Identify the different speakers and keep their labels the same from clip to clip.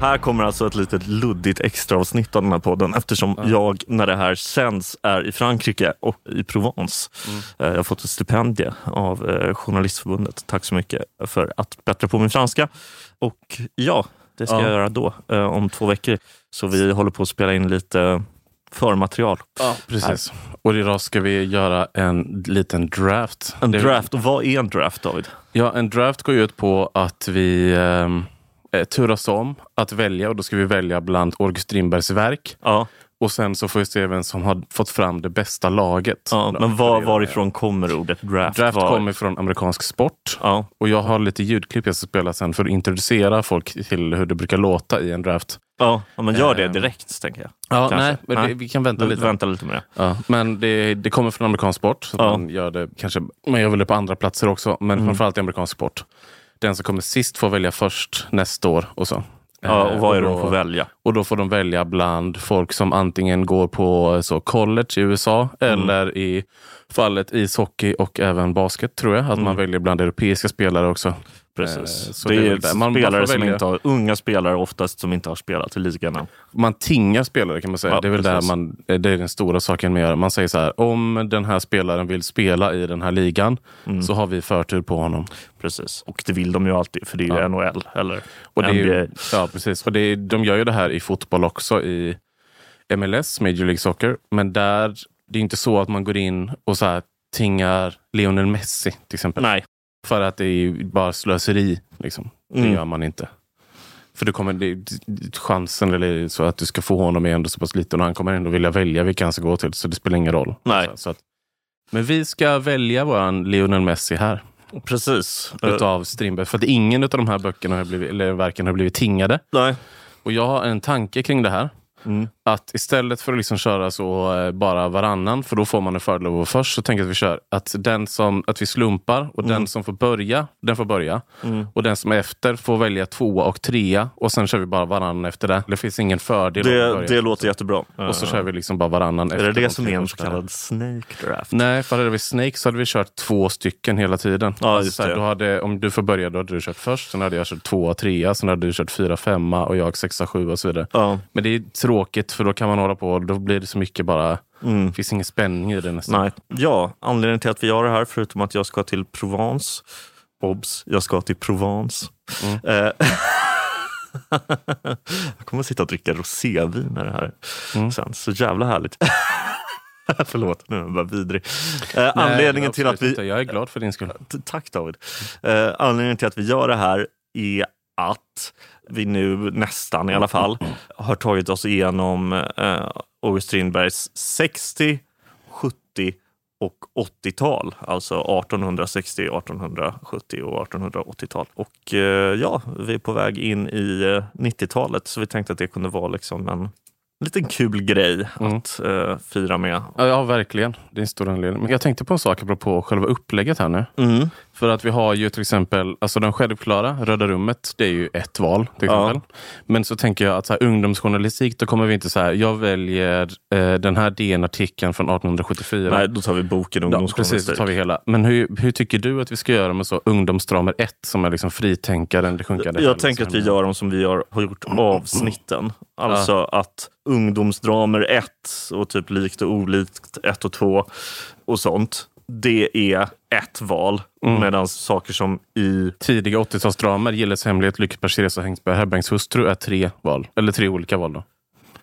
Speaker 1: Här kommer alltså ett litet luddigt extra avsnitt av den här podden eftersom jag, när det här sänds, är i Frankrike och i Provence. Eh, Jag har fått ett stipendium av eh, Journalistförbundet. Tack så mycket för att bättra på min franska. Och ja, det ska
Speaker 2: Ja.
Speaker 1: jag göra då, eh, om två veckor. Så vi håller på att spela in lite förmaterial.
Speaker 2: Ja, precis. Och idag ska vi göra en liten draft.
Speaker 1: En draft. Och vad är en draft, David?
Speaker 2: Ja, en draft går ju ut på att vi ehm, eh, turas om att välja och då ska vi välja bland August Strindbergs verk.
Speaker 1: Ja,
Speaker 2: Och sen så får vi se vem som har fått fram det bästa laget.
Speaker 1: ja men var, varifrån kommer ordet draft?
Speaker 2: Draft
Speaker 1: Var-
Speaker 2: kommer från amerikansk sport.
Speaker 1: Ja,
Speaker 2: Och jag har lite ljudklipp jag ska spela sen för att introducera folk till hur det brukar låta i en draft.
Speaker 1: ja, men gör det
Speaker 2: Ehm.
Speaker 1: direkt, tänker jag.
Speaker 2: Ja,
Speaker 1: Kanske.
Speaker 2: nej, men det, vi kan vänta lite.
Speaker 1: vänta lite med det.
Speaker 2: Ja, men det, det kommer från amerikansk sport. Så
Speaker 1: Ja.
Speaker 2: man gör det kanske, man gör väl det på andra platser också, men
Speaker 1: Mm.
Speaker 2: framförallt i amerikansk sport. Den som kommer sist får välja först nästa år och så.
Speaker 1: Ja,
Speaker 2: Eh,
Speaker 1: och vad är det de får välja?
Speaker 2: Och då får de välja bland folk som antingen går på så, college i USA
Speaker 1: Mm.
Speaker 2: eller i fallet ishockey och även basket tror jag. Att man väljer bland europeiska spelare också.
Speaker 1: Precis.
Speaker 2: Eh,
Speaker 1: det
Speaker 2: det är
Speaker 1: är
Speaker 2: där. Man- man
Speaker 1: spelare
Speaker 2: får
Speaker 1: som
Speaker 2: välja.
Speaker 1: inte har, unga spelare oftast som inte har spelat i ligan än.
Speaker 2: Man tingar spelare kan man säga.
Speaker 1: Ja,
Speaker 2: det är väl där man, det är den stora saken med det. Man säger så här, om den här spelaren vill spela i den här ligan
Speaker 1: Mm.
Speaker 2: så har vi förtur på honom.
Speaker 1: Precis. Och det vill de ju alltid, för det är ju
Speaker 2: Ja.
Speaker 1: NHL eller
Speaker 2: Och det är
Speaker 1: NBA.
Speaker 2: ju, ja, precis. Och det är, de gör ju det här i fotboll också i MLS, Major League Soccer. Men där, det är inte så att man går in och så här tingar Lionel Messi till exempel.
Speaker 1: Nej.
Speaker 2: För att det är bara slöseri. Liksom. Det
Speaker 1: Mm.
Speaker 2: gör man inte. För det kommer, det, chansen eller så att du ska få honom är ändå så pass liten och han kommer ändå vilja välja vilka han ska gå till. Så det spelar ingen roll.
Speaker 1: Nej.
Speaker 2: Så, så att, men vi ska välja våran Lionel Messi här.
Speaker 1: Precis.
Speaker 2: Utav Strindberg. För att ingen av de här böckerna har blivit, eller verken har blivit tingade.
Speaker 1: nej.
Speaker 2: Och jag har en tanke kring det här.
Speaker 1: Mm.
Speaker 2: Att istället för att liksom köra så eh, bara varannan, för då får man en fördel av att vara först, så tänker jag att vi kör att, den som, att vi slumpar och den som får börja, den får börja.
Speaker 1: Mm.
Speaker 2: Och den som är efter får välja tvåa och trea och sen kör vi bara varannan efter det. Det finns ingen fördel
Speaker 1: Det, det låter jättebra.
Speaker 2: Och så kör vi liksom bara varannan
Speaker 1: Är
Speaker 2: efter.
Speaker 1: det
Speaker 2: de
Speaker 1: det som är en så kallad snake draft?
Speaker 2: Nej, för hade vi Snake så hade vi kört två stycken hela tiden.
Speaker 1: Ja,
Speaker 2: Alltså här. Då hade, om du får börja, då hade du kört först. Sen hade jag kört tvåa, trea. Sen hade du kört fyra, femma och jag sexa, sjua och så vidare.
Speaker 1: Ja.
Speaker 2: Men det är tråkigt för då kan man hålla på då blir det så mycket bara...
Speaker 1: Mm.
Speaker 2: Det finns ingen spänning i det nästan.
Speaker 1: Nej. Ja, anledningen till att vi gör det här, förutom att jag ska till Provence. Obs, jag ska till Provence.
Speaker 2: Mm.
Speaker 1: Eh, jag kommer att sitta och dricka rosévin med det här
Speaker 2: Mm.
Speaker 1: sen. Så jävla härligt. Förlåt, nu är jag bara vidrig. Eh, anledningen till att vi...
Speaker 2: inte. Jag är glad för din skull.
Speaker 1: Tack David. Eh, anledningen till att vi gör det här är att vi nu nästan i alla fall har tagit oss igenom eh, August Strindbergs 60, 70 och 80-tal. Alltså 1860, 1870 och 1880-tal. Och eh, ja, vi är på väg in i eh, 90-talet så vi tänkte att det kunde vara liksom en liten kul grej
Speaker 2: Mm.
Speaker 1: att eh, fira med.
Speaker 2: Ja, ja, verkligen. Det är en stor anledning. Men jag tänkte på en sak apropå själva upplägget här nu.
Speaker 1: Mm.
Speaker 2: För att vi har ju till exempel, alltså den självklara, Röda rummet, det är ju ett val till
Speaker 1: Ja.
Speaker 2: exempel. Men så tänker jag att så här, ungdomsjournalistik, då kommer vi inte så här, jag väljer eh, den här DN-artikeln från 1874.
Speaker 1: Nej, då tar vi boken
Speaker 2: Ja, precis,
Speaker 1: ungdomsjournalistik.
Speaker 2: då tar vi hela. Men hur, hur tycker du att vi ska göra med så ungdomsdramer 1 som är liksom fritänkaren, det sjunkande
Speaker 1: Jag
Speaker 2: helvetet?
Speaker 1: tänker att vi gör dem som vi har, har gjort avsnitten. Alltså att ungdomsdramer 1 och typ likt och olikt 1 och 2 och sånt. Det är ett val.
Speaker 2: Mm.
Speaker 1: Medan saker som i...
Speaker 2: Tidiga 80-talsdramer, Gilles hemlighet, Lycke-Pers Resa, Hängsberg, Herrbergs hustru är tre val. Eller tre olika val då.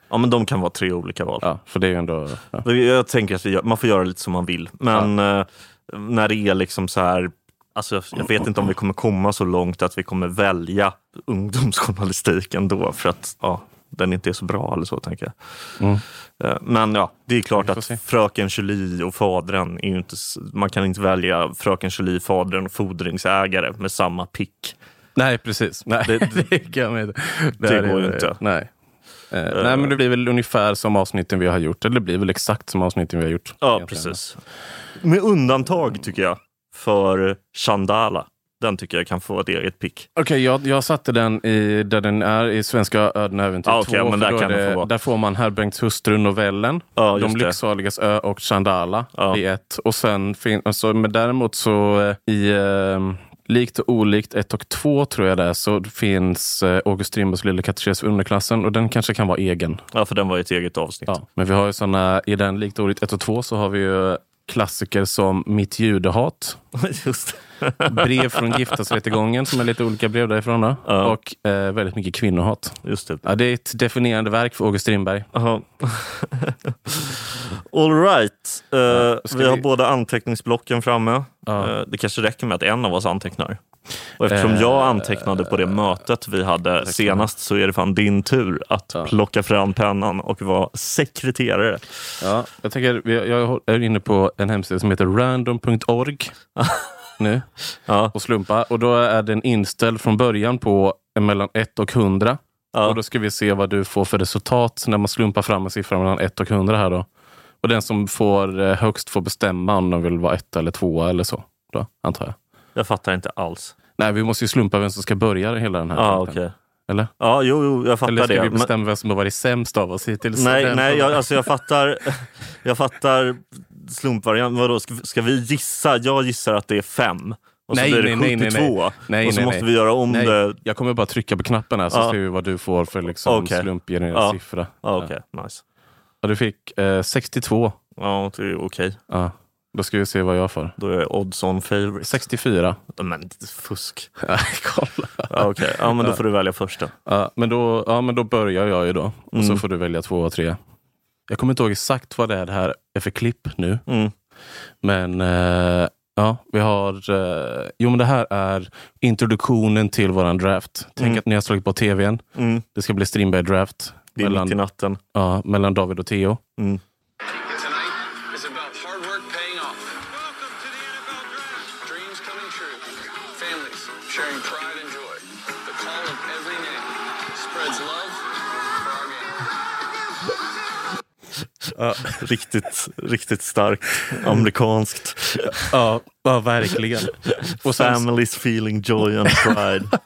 Speaker 1: Ja, men de kan vara tre olika val.
Speaker 2: Ja, för det är ändå... Ja.
Speaker 1: Jag tänker att gör, man får göra lite som man vill. Men eh, när det är liksom så här... Alltså, jag vet inte om vi kommer komma så långt att vi kommer välja ungdomsjournalistik ändå. För att ja, den inte är så bra eller så, tänker jag.
Speaker 2: Mm.
Speaker 1: Eh, Men ja, det är klart att
Speaker 2: se.
Speaker 1: Fröken Julie och Fadren är inte... Man kan inte välja Fröken Julie, Fadren och fordringsägare med samma pick.
Speaker 2: Nej, precis. Nej,
Speaker 1: Det-
Speaker 2: det, kan inte.
Speaker 1: Det
Speaker 2: här
Speaker 1: går ju inte.
Speaker 2: Nej. Eh, nej, men det blir väl ungefär som avsnitten vi har gjort. Eller det blir väl exakt som avsnitten vi har gjort.
Speaker 1: Ja,
Speaker 2: egentligen.
Speaker 1: precis. Med undantag, tycker jag, för Chandala. Den tycker jag kan få ett eget pick.
Speaker 2: Okej, jag, jag satte den i, där den är i Svenska öden äventyr
Speaker 1: Ja, okej,
Speaker 2: 2.
Speaker 1: men där kan
Speaker 2: det,
Speaker 1: få.
Speaker 2: Där får man Herr Bengts hustru, novellen.
Speaker 1: Ja,
Speaker 2: De lycksaligas ö och Chandala
Speaker 1: Ja.
Speaker 2: i ett. Och sen fin, alltså, men däremot så eh, i, eh, likt och olikt 1 och 2 tror jag det är, så finns eh, August Strindbergs Lilla katekes för underklassen och den kanske kan vara egen.
Speaker 1: Ja, för den var ett eget avsnitt.
Speaker 2: Ja, men vi har ju såna, i den likt och olikt 1 och 2 så har vi ju klassiker som Mitt judehat,
Speaker 1: Just det.
Speaker 2: Brev från giftasrättegången som är lite olika brev därifrån då,
Speaker 1: Ja.
Speaker 2: och eh, väldigt mycket kvinnohat.
Speaker 1: Just det.
Speaker 2: Ja, det är ett definierande verk för August Strindberg.
Speaker 1: Aha. All right. Eh,
Speaker 2: ska
Speaker 1: vi har
Speaker 2: vi-
Speaker 1: båda anteckningsblocken framme.
Speaker 2: Ja.
Speaker 1: Eh, det kanske räcker med att en av oss antecknar. Och eftersom
Speaker 2: Eh,
Speaker 1: jag antecknade på det mötet vi hade senast så är det fan din tur att
Speaker 2: Ja.
Speaker 1: plocka fram pennan och vara sekreterare.
Speaker 2: Ja, jag, tänker, jag är inne på en hemsida som heter random.org nu
Speaker 1: Ja,
Speaker 2: och slumpa. Och då är den inställd från början på mellan 1 och 100.
Speaker 1: ja.
Speaker 2: Och då ska vi se vad du får för resultat när man slumpar fram en siffra mellan 1 och 100 här då. Och den som får eh, högst får bestämma om de vill vara ett eller tvåa eller så. Då, antar jag.
Speaker 1: Jag fattar inte alls.
Speaker 2: Nej, vi måste ju slumpa vem som ska börja hela den här
Speaker 1: Ja,
Speaker 2: skiten.
Speaker 1: okej.
Speaker 2: Eller?
Speaker 1: Ja, jo, jo, jag fattar
Speaker 2: Eller ska
Speaker 1: det.
Speaker 2: vi
Speaker 1: Men-
Speaker 2: bestämma vem som har varit sämst av oss hittills?
Speaker 1: Nej, nej jag, alltså jag fattar, jag fattar slumpvarianten. Vadå, ska, ska vi gissa? Jag gissar att det är fem. Och så
Speaker 2: Nej,
Speaker 1: blir det
Speaker 2: nej, nej,
Speaker 1: 72.
Speaker 2: nej, nej. Nej,
Speaker 1: och så
Speaker 2: nej,
Speaker 1: måste
Speaker 2: nej.
Speaker 1: vi göra om
Speaker 2: Nej,
Speaker 1: det.
Speaker 2: jag kommer bara trycka på knappen här så
Speaker 1: Ja.
Speaker 2: ser vi vad du får för liksom
Speaker 1: Okej.
Speaker 2: slumpgenererad
Speaker 1: Ja.
Speaker 2: siffra.
Speaker 1: Ja, Okej, nice.
Speaker 2: Ja, du fick eh, 62.
Speaker 1: Ja, det är okej.
Speaker 2: Ja. Då ska vi se vad jag får.
Speaker 1: Då är jag odds on favorite.
Speaker 2: 64.
Speaker 1: Men fusk.
Speaker 2: Kolla.
Speaker 1: Ja, okej. ja, men då får du välja första.
Speaker 2: Ja, men, då, ja, men då börjar jag ju då. Och så
Speaker 1: Mm.
Speaker 2: får du välja två och tre. Jag kommer inte ihåg exakt vad det är det här är för klipp nu.
Speaker 1: Mm.
Speaker 2: Men eh, ja, vi har... Eh, jo, men det här är introduktionen till våran draft. Tänk
Speaker 1: Mm.
Speaker 2: att ni har slagit på tvn.
Speaker 1: Mm.
Speaker 2: Det ska bli Strindberg draft.
Speaker 1: Det är mitt i
Speaker 2: Mellan,
Speaker 1: natten.
Speaker 2: ja, mellan David och Theo.
Speaker 1: Mm. Riktigt, riktigt starkt amerikanskt.
Speaker 2: Ja, ja verkligen. Och
Speaker 1: Families feeling joy and pride.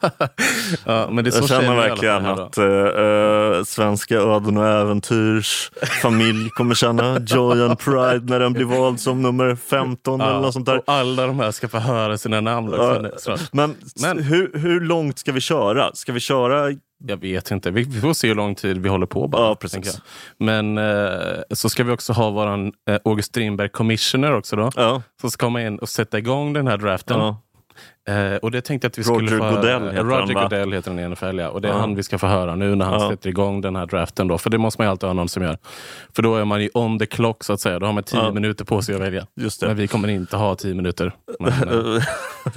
Speaker 2: ja, men det är så
Speaker 1: Jag känner verkligen att uh, svenska öden och äventyrs familj kommer känna joy and pride när den blir vald som nummer 15 eller något sånt där.
Speaker 2: Och alla de här ska få höra sina namn.
Speaker 1: Ja,
Speaker 2: också.
Speaker 1: Men,
Speaker 2: Men-
Speaker 1: hur, hur långt ska vi köra? Ska vi köra?
Speaker 2: Jag vet inte. Vi, vi får se hur lång tid vi håller på. Bara,
Speaker 1: Ja, precis.
Speaker 2: Men eh, så ska vi också ha våran eh, August Strindberg Commissioner också då.
Speaker 1: Ja,
Speaker 2: Som ska komma in och sätta igång den här draften.
Speaker 1: ja.
Speaker 2: Eh, och det tänkte att vi
Speaker 1: Roger
Speaker 2: skulle få
Speaker 1: Goodell
Speaker 2: eh,
Speaker 1: heter
Speaker 2: Roger
Speaker 1: han, va?
Speaker 2: Goodell heter han i NFL, ja. Och det är
Speaker 1: Ja.
Speaker 2: han vi ska få höra nu när han
Speaker 1: Ja.
Speaker 2: sätter igång den här draften. Då. För det måste man ju alltid ha någon som gör. För då är man ju on the clock så att säga. Då har man tio
Speaker 1: Ja.
Speaker 2: minuter på sig att välja.
Speaker 1: just det.
Speaker 2: Men vi kommer inte ha tio minuter. Men,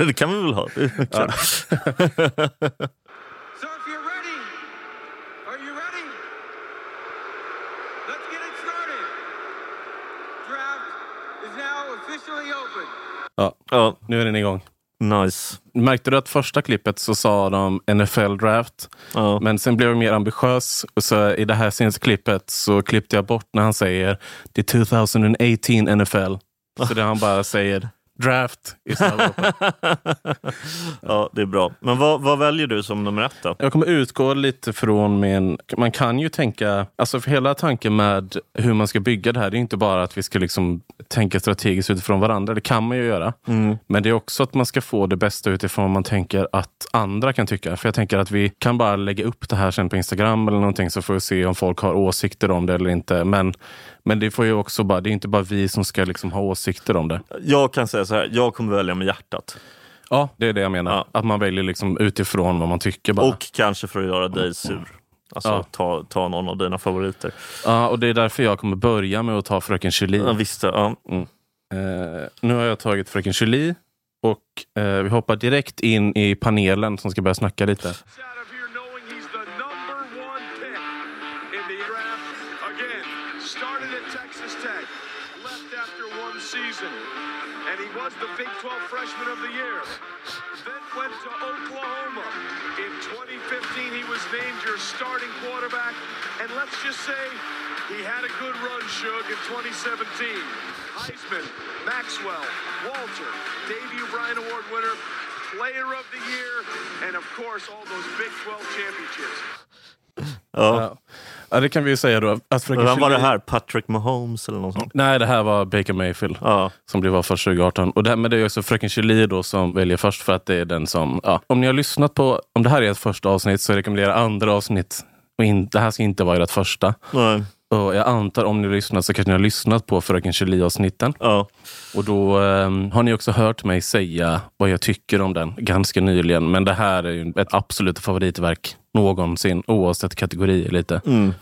Speaker 1: det kan vi väl ha.
Speaker 2: ja,
Speaker 1: Ja,
Speaker 2: nu är den igång.
Speaker 1: nice.
Speaker 2: Märkte du att första klippet så sa de NFL draft?
Speaker 1: Ja.
Speaker 2: Men sen blev jag mer ambitiös. Så I det här senaste klippet så klippte jag bort när han säger the 2018 NFL. Så det han bara säger draft open.
Speaker 1: ja, det är bra. Men vad, vad väljer du som nummer ett då?
Speaker 2: Jag kommer utgå lite från min... Man kan ju tänka... Alltså för hela tanken med hur man ska bygga det här, det är inte bara att vi ska liksom tänka strategiskt utifrån varandra. Det kan man ju göra. Men det är också att man ska få det bästa utifrån vad man tänker att andra kan tycka. För jag tänker att vi kan bara lägga upp det här sen på Instagram eller någonting så får vi se om folk har åsikter om det eller inte. Men, men det får ju också bara, det är inte bara vi som ska liksom ha åsikter om det.
Speaker 1: Jag kan säga så här, jag kommer välja med hjärtat.
Speaker 2: Ja, det är det jag menar.
Speaker 1: Ja.
Speaker 2: Att man väljer liksom utifrån vad man tycker bara.
Speaker 1: Och kanske för att göra dig sur. Alltså
Speaker 2: Ja.
Speaker 1: ta, ta någon av dina favoriter.
Speaker 2: Ja, och det är därför jag kommer börja med att ta Fröken Julie.
Speaker 1: Jag visste, ja.
Speaker 2: Eh, nu har jag tagit Fröken Julie och eh, vi hoppar direkt in i panelen som ska börja snacka lite.
Speaker 3: Was the Big 12 Freshman of the Year. Then went to Oklahoma. In 2015, he was named your starting quarterback, and let's just say he had a good run, Shug, in 2017. Heisman, Maxwell, Walter, Davey O'Brien Award winner, Player of the Year, and of course all those Big 12 championships.
Speaker 1: Ja.
Speaker 2: Ja. Det kan vi ju säga då. Att
Speaker 1: Vem var det här? Patrick Mahomes eller något sånt?
Speaker 2: Nej, det här var Baker Mayfield.
Speaker 1: Ja.
Speaker 2: Som det var för 2018. Och det, men det är också Fröken Julie då som väljer först för att det är den som... Ja. Om ni har lyssnat på... Om det här är ett första avsnitt så rekommenderar jag andra avsnitt. Och in, det här ska inte vara ert första.
Speaker 1: Nej.
Speaker 2: Och jag antar om ni har lyssnat så kanske ni har lyssnat på Fröken Julie-avsnitten.
Speaker 1: Ja.
Speaker 2: Och då ehm, har ni också hört mig säga vad jag tycker om den ganska nyligen. Men det här är ju ett absolut favoritverk någonsin, oavsett kategori lite.
Speaker 1: Mm.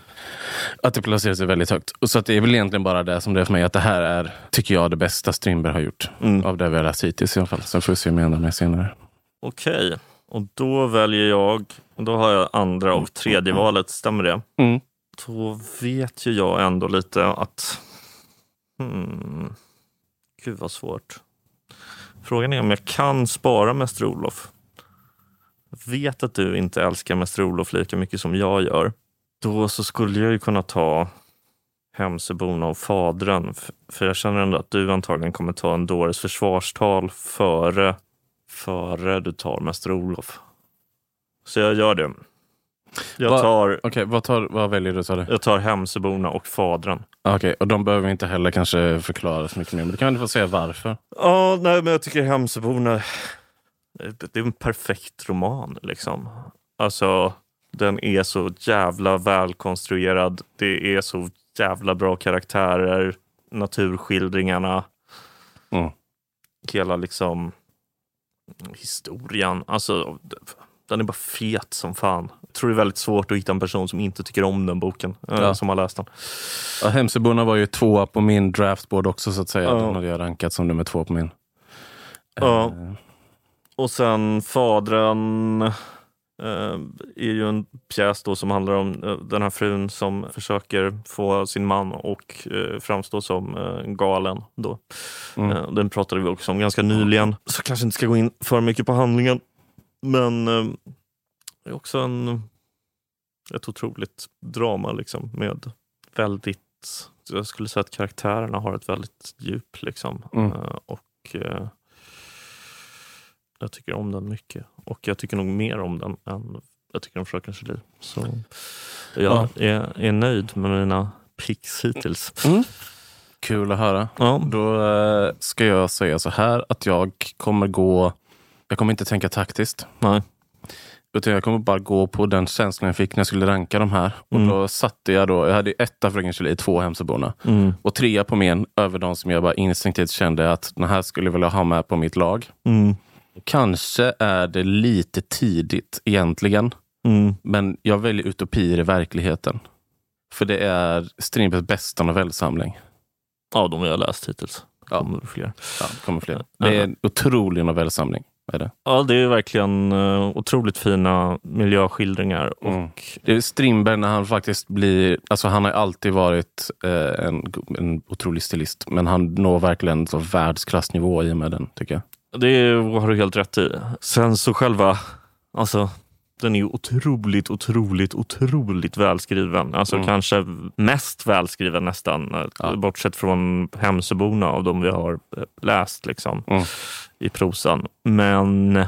Speaker 2: Att det placerar sig väldigt högt. Och så att det är väl egentligen bara det som det är för mig. Att det här är, tycker jag, det bästa Strindberg har gjort.
Speaker 1: Mm.
Speaker 2: Av det vi har läst hittills i alla fall. Sen får vi se om jag ändrar mig senare.
Speaker 1: Okej, och då väljer jag, och då har jag andra och tredje valet, stämmer det?
Speaker 2: Mm.
Speaker 1: Då vet ju jag ändå lite att... Hmm, gud vad svårt. Frågan är om jag kan spara Mäster Olof. Vet att du inte älskar Mäster Olof lika mycket som jag gör. Då så skulle jag ju kunna ta Hemsöborna och Fadern. F- För jag känner ändå att du antagligen kommer ta en dåres försvarstal före, före du tar Mäster Olof. Så jag gör det. Jag
Speaker 2: Va-
Speaker 1: tar,
Speaker 2: Okej, vad, tar, vad väljer du? Sa du?
Speaker 1: jag tar Hemsöborna och Fadern.
Speaker 2: Ah, Okej, och de behöver vi inte heller kanske förklara så mycket mer. Men du kan väl få säga varför.
Speaker 1: Ja, nej, men jag tycker Hemsöborna, det är en perfekt roman. liksom. Alltså, den är så jävla välkonstruerad. Det är så jävla bra karaktärer, naturskildringarna,
Speaker 2: Mm.
Speaker 1: hela liksom historien. Alltså, den är bara fet som fan. Jag tror det är väldigt svårt att hitta en person som inte tycker om den boken, eh,
Speaker 2: Ja.
Speaker 1: som har läst den.
Speaker 2: Ja, Hemsöborna var ju tvåa på min draftboard också så att säga.
Speaker 1: Ja.
Speaker 2: Den hade jag rankat som nummer två på min.
Speaker 1: Ja.
Speaker 2: Eh,
Speaker 1: Och sen Fadern eh, är ju en pjäs då som handlar om eh, den här frun som försöker få sin man och eh, framstå som galen. Då.
Speaker 2: Mm.
Speaker 1: Den pratade vi också om ganska nyligen, så kanske inte ska gå in för mycket på handlingen. Men det är också en, ett otroligt drama liksom, med väldigt... Jag skulle säga att karaktärerna har ett väldigt djup. Liksom.
Speaker 2: Mm.
Speaker 1: Och jag tycker om den mycket. Och jag tycker nog mer om den än jag tycker om Fröken Julie. Så jag
Speaker 2: Ja.
Speaker 1: är, är nöjd med mina picks hittills.
Speaker 2: Kul att höra.
Speaker 1: Ja.
Speaker 2: Då eh, ska jag säga så här att jag kommer gå... Jag kommer inte tänka taktiskt.
Speaker 1: Nej.
Speaker 2: Utan jag kommer bara gå på den känslan jag fick när jag skulle ranka de här. Och
Speaker 1: Mm.
Speaker 2: då satte jag då, jag hade etta Fröken Julie, två Hemsöborna.
Speaker 1: Mm.
Speaker 2: Och trea på min över de som jag bara instinktivt kände att den här skulle jag vilja ha med på mitt lag.
Speaker 1: Mm.
Speaker 2: Kanske är det lite tidigt egentligen.
Speaker 1: Mm.
Speaker 2: Men jag väljer utopier i verkligheten. För det är Strindbergs bästa novellsamling.
Speaker 1: Ja, de har jag läst hittills.
Speaker 2: Ja.
Speaker 1: Kommer det fler.
Speaker 2: Ja, det kommer fler. Det är en otrolig novellsamling. Är det.
Speaker 1: Ja, det är verkligen uh, otroligt fina miljöskildringar.
Speaker 2: Mm.
Speaker 1: Och,
Speaker 2: det är Strindberg när han faktiskt blir... Alltså han har alltid varit eh, en, en otrolig stilist. Men han når verkligen så världsklassnivå i och med den, tycker jag.
Speaker 1: Det har du helt rätt i. Sen så själva, alltså den är otroligt, otroligt, otroligt välskriven. Alltså
Speaker 2: Mm.
Speaker 1: kanske mest välskriven nästan, eh,
Speaker 2: Ja.
Speaker 1: bortsett från Hemsöborna av de vi har eh, läst liksom,
Speaker 2: Mm.
Speaker 1: i prosan. Men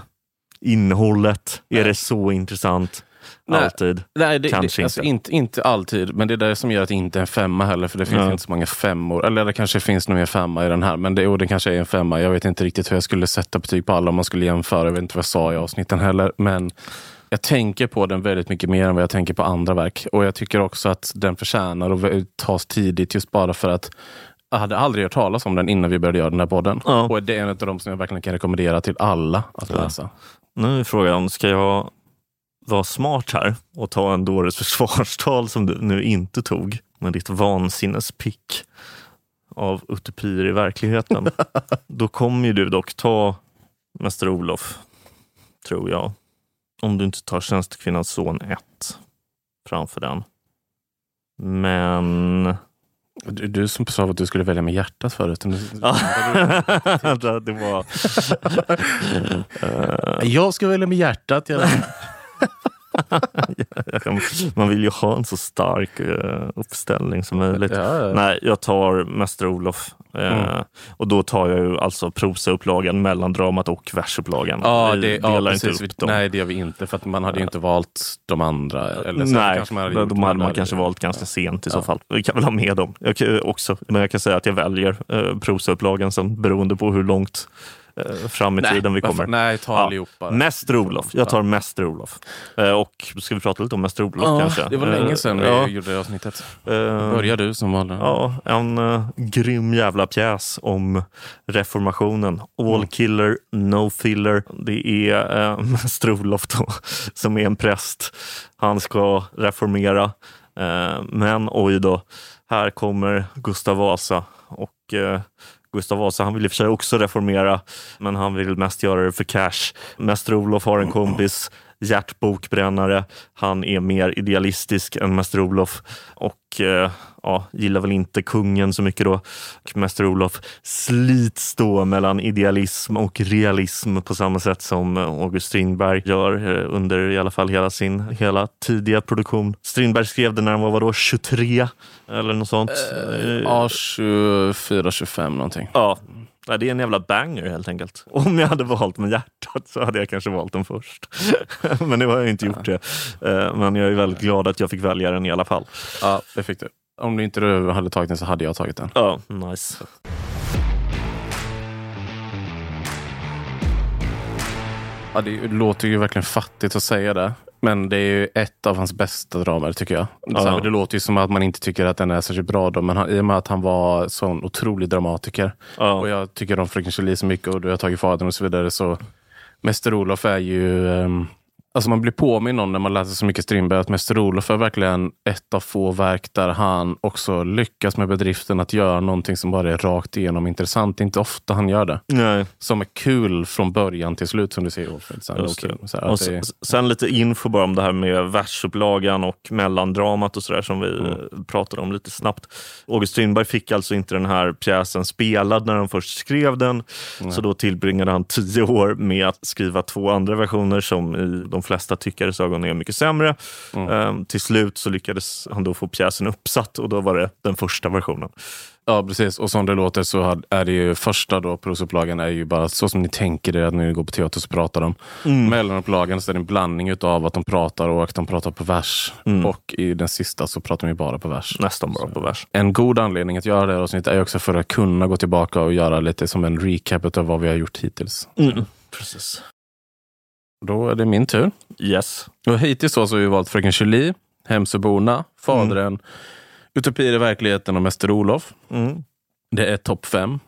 Speaker 1: innehållet, är
Speaker 2: Nej.
Speaker 1: det så intressant?
Speaker 2: Nej.
Speaker 1: Alltid?
Speaker 2: Nej, det,
Speaker 1: Kanske
Speaker 2: det, alltså,
Speaker 1: inte.
Speaker 2: inte. Inte alltid, men det är det som gör att det inte är en femma heller. För det finns
Speaker 1: Ja.
Speaker 2: inte så många femmor. Eller det kanske finns nog en femma i den här. Men det, jo, det kanske är en femma. Jag vet inte riktigt hur jag skulle sätta betyg på alla om man skulle jämföra. Jag vet inte vad jag sa i avsnitten heller. Men jag tänker på den väldigt mycket mer än vad jag tänker på andra verk. Och jag tycker också att den förtjänar att tas tidigt just bara för att jag hade aldrig hört talas om den innan vi började göra den här podden.
Speaker 1: Ja.
Speaker 2: Och det är en av de som jag verkligen kan rekommendera till alla att
Speaker 1: Ja.
Speaker 2: läsa.
Speaker 1: Nu är frågan, ska jag vara smart här och ta en dåres försvarstal som du nu inte tog med ditt vansinnespick av utopier i verkligheten? Då kommer ju du dock ta Mäster Olof, tror jag. Om du inte tar Tjänstekvinnans son 1 framför den. Men...
Speaker 2: Du, du som sa att du skulle välja med hjärtat förut.
Speaker 1: Det, var...
Speaker 2: Jag ska välja med hjärtat. Jag...
Speaker 1: Man vill ju ha en så stark eh, uppställning som möjligt.
Speaker 2: Ja, ja.
Speaker 1: Nej, jag tar Mäster Olof. Eh,
Speaker 2: Mm.
Speaker 1: Och då tar jag ju alltså prosaupplagan, mellandramat och versupplagan.
Speaker 2: Ja, det, ja
Speaker 1: delar
Speaker 2: precis.
Speaker 1: inte upp dem.
Speaker 2: Nej, det gör vi inte. För man hade ju inte valt de andra. Eller så
Speaker 1: Nej,
Speaker 2: man hade
Speaker 1: de hade man kanske valt ganska sent i så fall. Vi kan väl ha med dem jag också. Men jag kan säga att jag väljer eh, prosaupplagan sen beroende på hur långt fram i tiden vi
Speaker 2: varför-
Speaker 1: kommer.
Speaker 2: Nej, ta
Speaker 1: Ja.
Speaker 2: allihopa.
Speaker 1: Mäster Olof. Jag tar Mäster Olof. Eh, och ska vi prata lite om Mäster Olof
Speaker 2: Ja,
Speaker 1: kanske?
Speaker 2: det var länge sedan vi
Speaker 1: ja,
Speaker 2: gjorde det avsnittet.
Speaker 1: eh,
Speaker 2: Börjar du som vanligt.
Speaker 1: Ja, en uh, grym jävla pjäs om reformationen. All
Speaker 2: Mm.
Speaker 1: killer, no filler. Det är uh, Mäster Olof då, som är en präst. Han ska reformera. Eh, men oj då, här kommer Gustav Vasa. Och eh, Gustav Vasa han vill i och för sig också reformera, men han vill mest göra det för cash. Mäster Olof har en kompis, Gert Bokbrännare. Han är mer idealistisk än Mäster Olof och eh, ja, gillar väl inte kungen så mycket då. Och Mäster Olof slits då mellan idealism och realism på samma sätt som August Strindberg gör eh, under i alla fall hela sin hela tidiga produktion. Strindberg skrev det när han var vadå, 23 eller något sånt. Eh,
Speaker 2: Ja, 24-25 någonting.
Speaker 1: Ja, Nej, det är en jävla banger helt enkelt. Om jag hade valt med hjärtat så hade jag kanske valt den först. Men nu har jag inte gjort det. Eh, Men jag är väldigt glad att jag fick välja den i alla fall.
Speaker 2: Ja, det fick du. Om du inte du hade tagit den så hade jag tagit den.
Speaker 1: Ja, nice.
Speaker 2: Ja, det låter ju verkligen fattigt att säga det. Men det är ju ett av hans bästa dramer tycker jag. Så här,
Speaker 1: Ja.
Speaker 2: Det låter ju som att man inte tycker att den är särskilt bra då, men han, i och med att han var sån otrolig dramatiker.
Speaker 1: Ja.
Speaker 2: Och jag tycker om Fröken Julie så mycket och du har tagit Fadern och så vidare. Så Mäster Olof är ju... ehm, Alltså man blir påminn om när man läser så mycket Strindberg att Mäster Olof är verkligen ett av få verk där han också lyckas med bedriften att göra någonting som bara är rakt igenom intressant. Det är inte ofta han gör det.
Speaker 1: Nej.
Speaker 2: Som är kul från början till slut som du säger.
Speaker 1: Just det.
Speaker 2: okej, så här,
Speaker 1: Och
Speaker 2: att det-
Speaker 1: sen lite info bara om det här med versupplagan och mellandramat och sådär som vi
Speaker 2: Mm.
Speaker 1: eh, pratade om lite snabbt. August Strindberg fick alltså inte den här pjäsen spelad när han först skrev den. Så då tillbringade han tio år med att skriva två andra versioner som i de flesta tyckares ögon är mycket sämre.
Speaker 2: Mm.
Speaker 1: Ehm, till slut så lyckades han då få pjäsen uppsatt och då var det den första versionen.
Speaker 2: Ja, precis. Och som det låter så är det ju första då, prosupplagan är ju bara så som ni tänker er att när ni går på teater så pratar de.
Speaker 1: Mm.
Speaker 2: Mellanupplagan så är det en blandning utav att de pratar och att de pratar på vers.
Speaker 1: Mm.
Speaker 2: Och i den sista så pratar de ju bara på vers.
Speaker 1: Nästan bara på vers.
Speaker 2: En god anledning att göra det här avsnittet är också för att kunna gå tillbaka och göra lite som en recap av vad vi har gjort hittills.
Speaker 1: Mm. Precis.
Speaker 2: Då är det min tur.
Speaker 1: Yes.
Speaker 2: Och hittills så har vi valt Fröken Julie, Hemsöborna, Fadern, Utopier i verkligheten och Mäster Olof.
Speaker 1: Mm.
Speaker 2: Det är topp fem.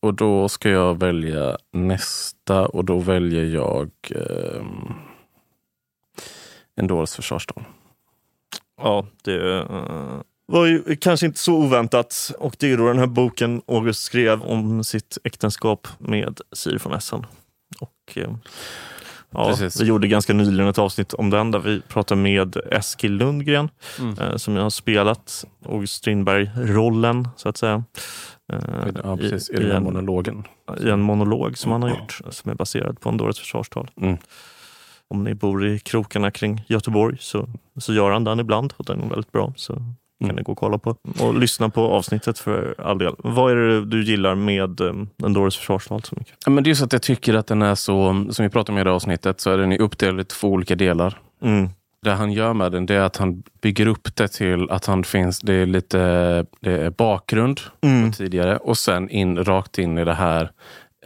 Speaker 2: Och då ska jag välja nästa och då väljer jag ehm, En dåres försvarstal.
Speaker 1: Ja, det eh, var ju kanske inte så oväntat. Och det är då den här boken August skrev om sitt äktenskap med Siri von Essen. Och, eh, ja,
Speaker 2: Precis.
Speaker 1: vi gjorde ganska nyligen ett avsnitt om den där vi pratade med Eskil Lundgren
Speaker 2: Mm.
Speaker 1: eh, som jag har spelat August Strindberg-rollen så att säga. Eh,
Speaker 2: Ja, precis. I,
Speaker 1: i, en,
Speaker 2: monologen.
Speaker 1: I en monolog som han har gjort som är baserad på en dåres försvarstal.
Speaker 2: Mm.
Speaker 1: Om ni bor i krokarna kring Göteborg så, så gör han den ibland och den är väldigt bra. Så kan ni gå och kolla på. Och lyssna på avsnittet för all del. Vad är det du gillar med um, en dåres försvarstal så mycket?
Speaker 2: Ja, men det är så att jag tycker att den är så, som vi pratade om i det avsnittet, så är den uppdelad i två olika delar.
Speaker 1: Mm.
Speaker 2: Det han gör med den det är att han bygger upp det till att han finns, det är lite det är bakgrund
Speaker 1: Mm.
Speaker 2: tidigare och sen in, rakt in i det här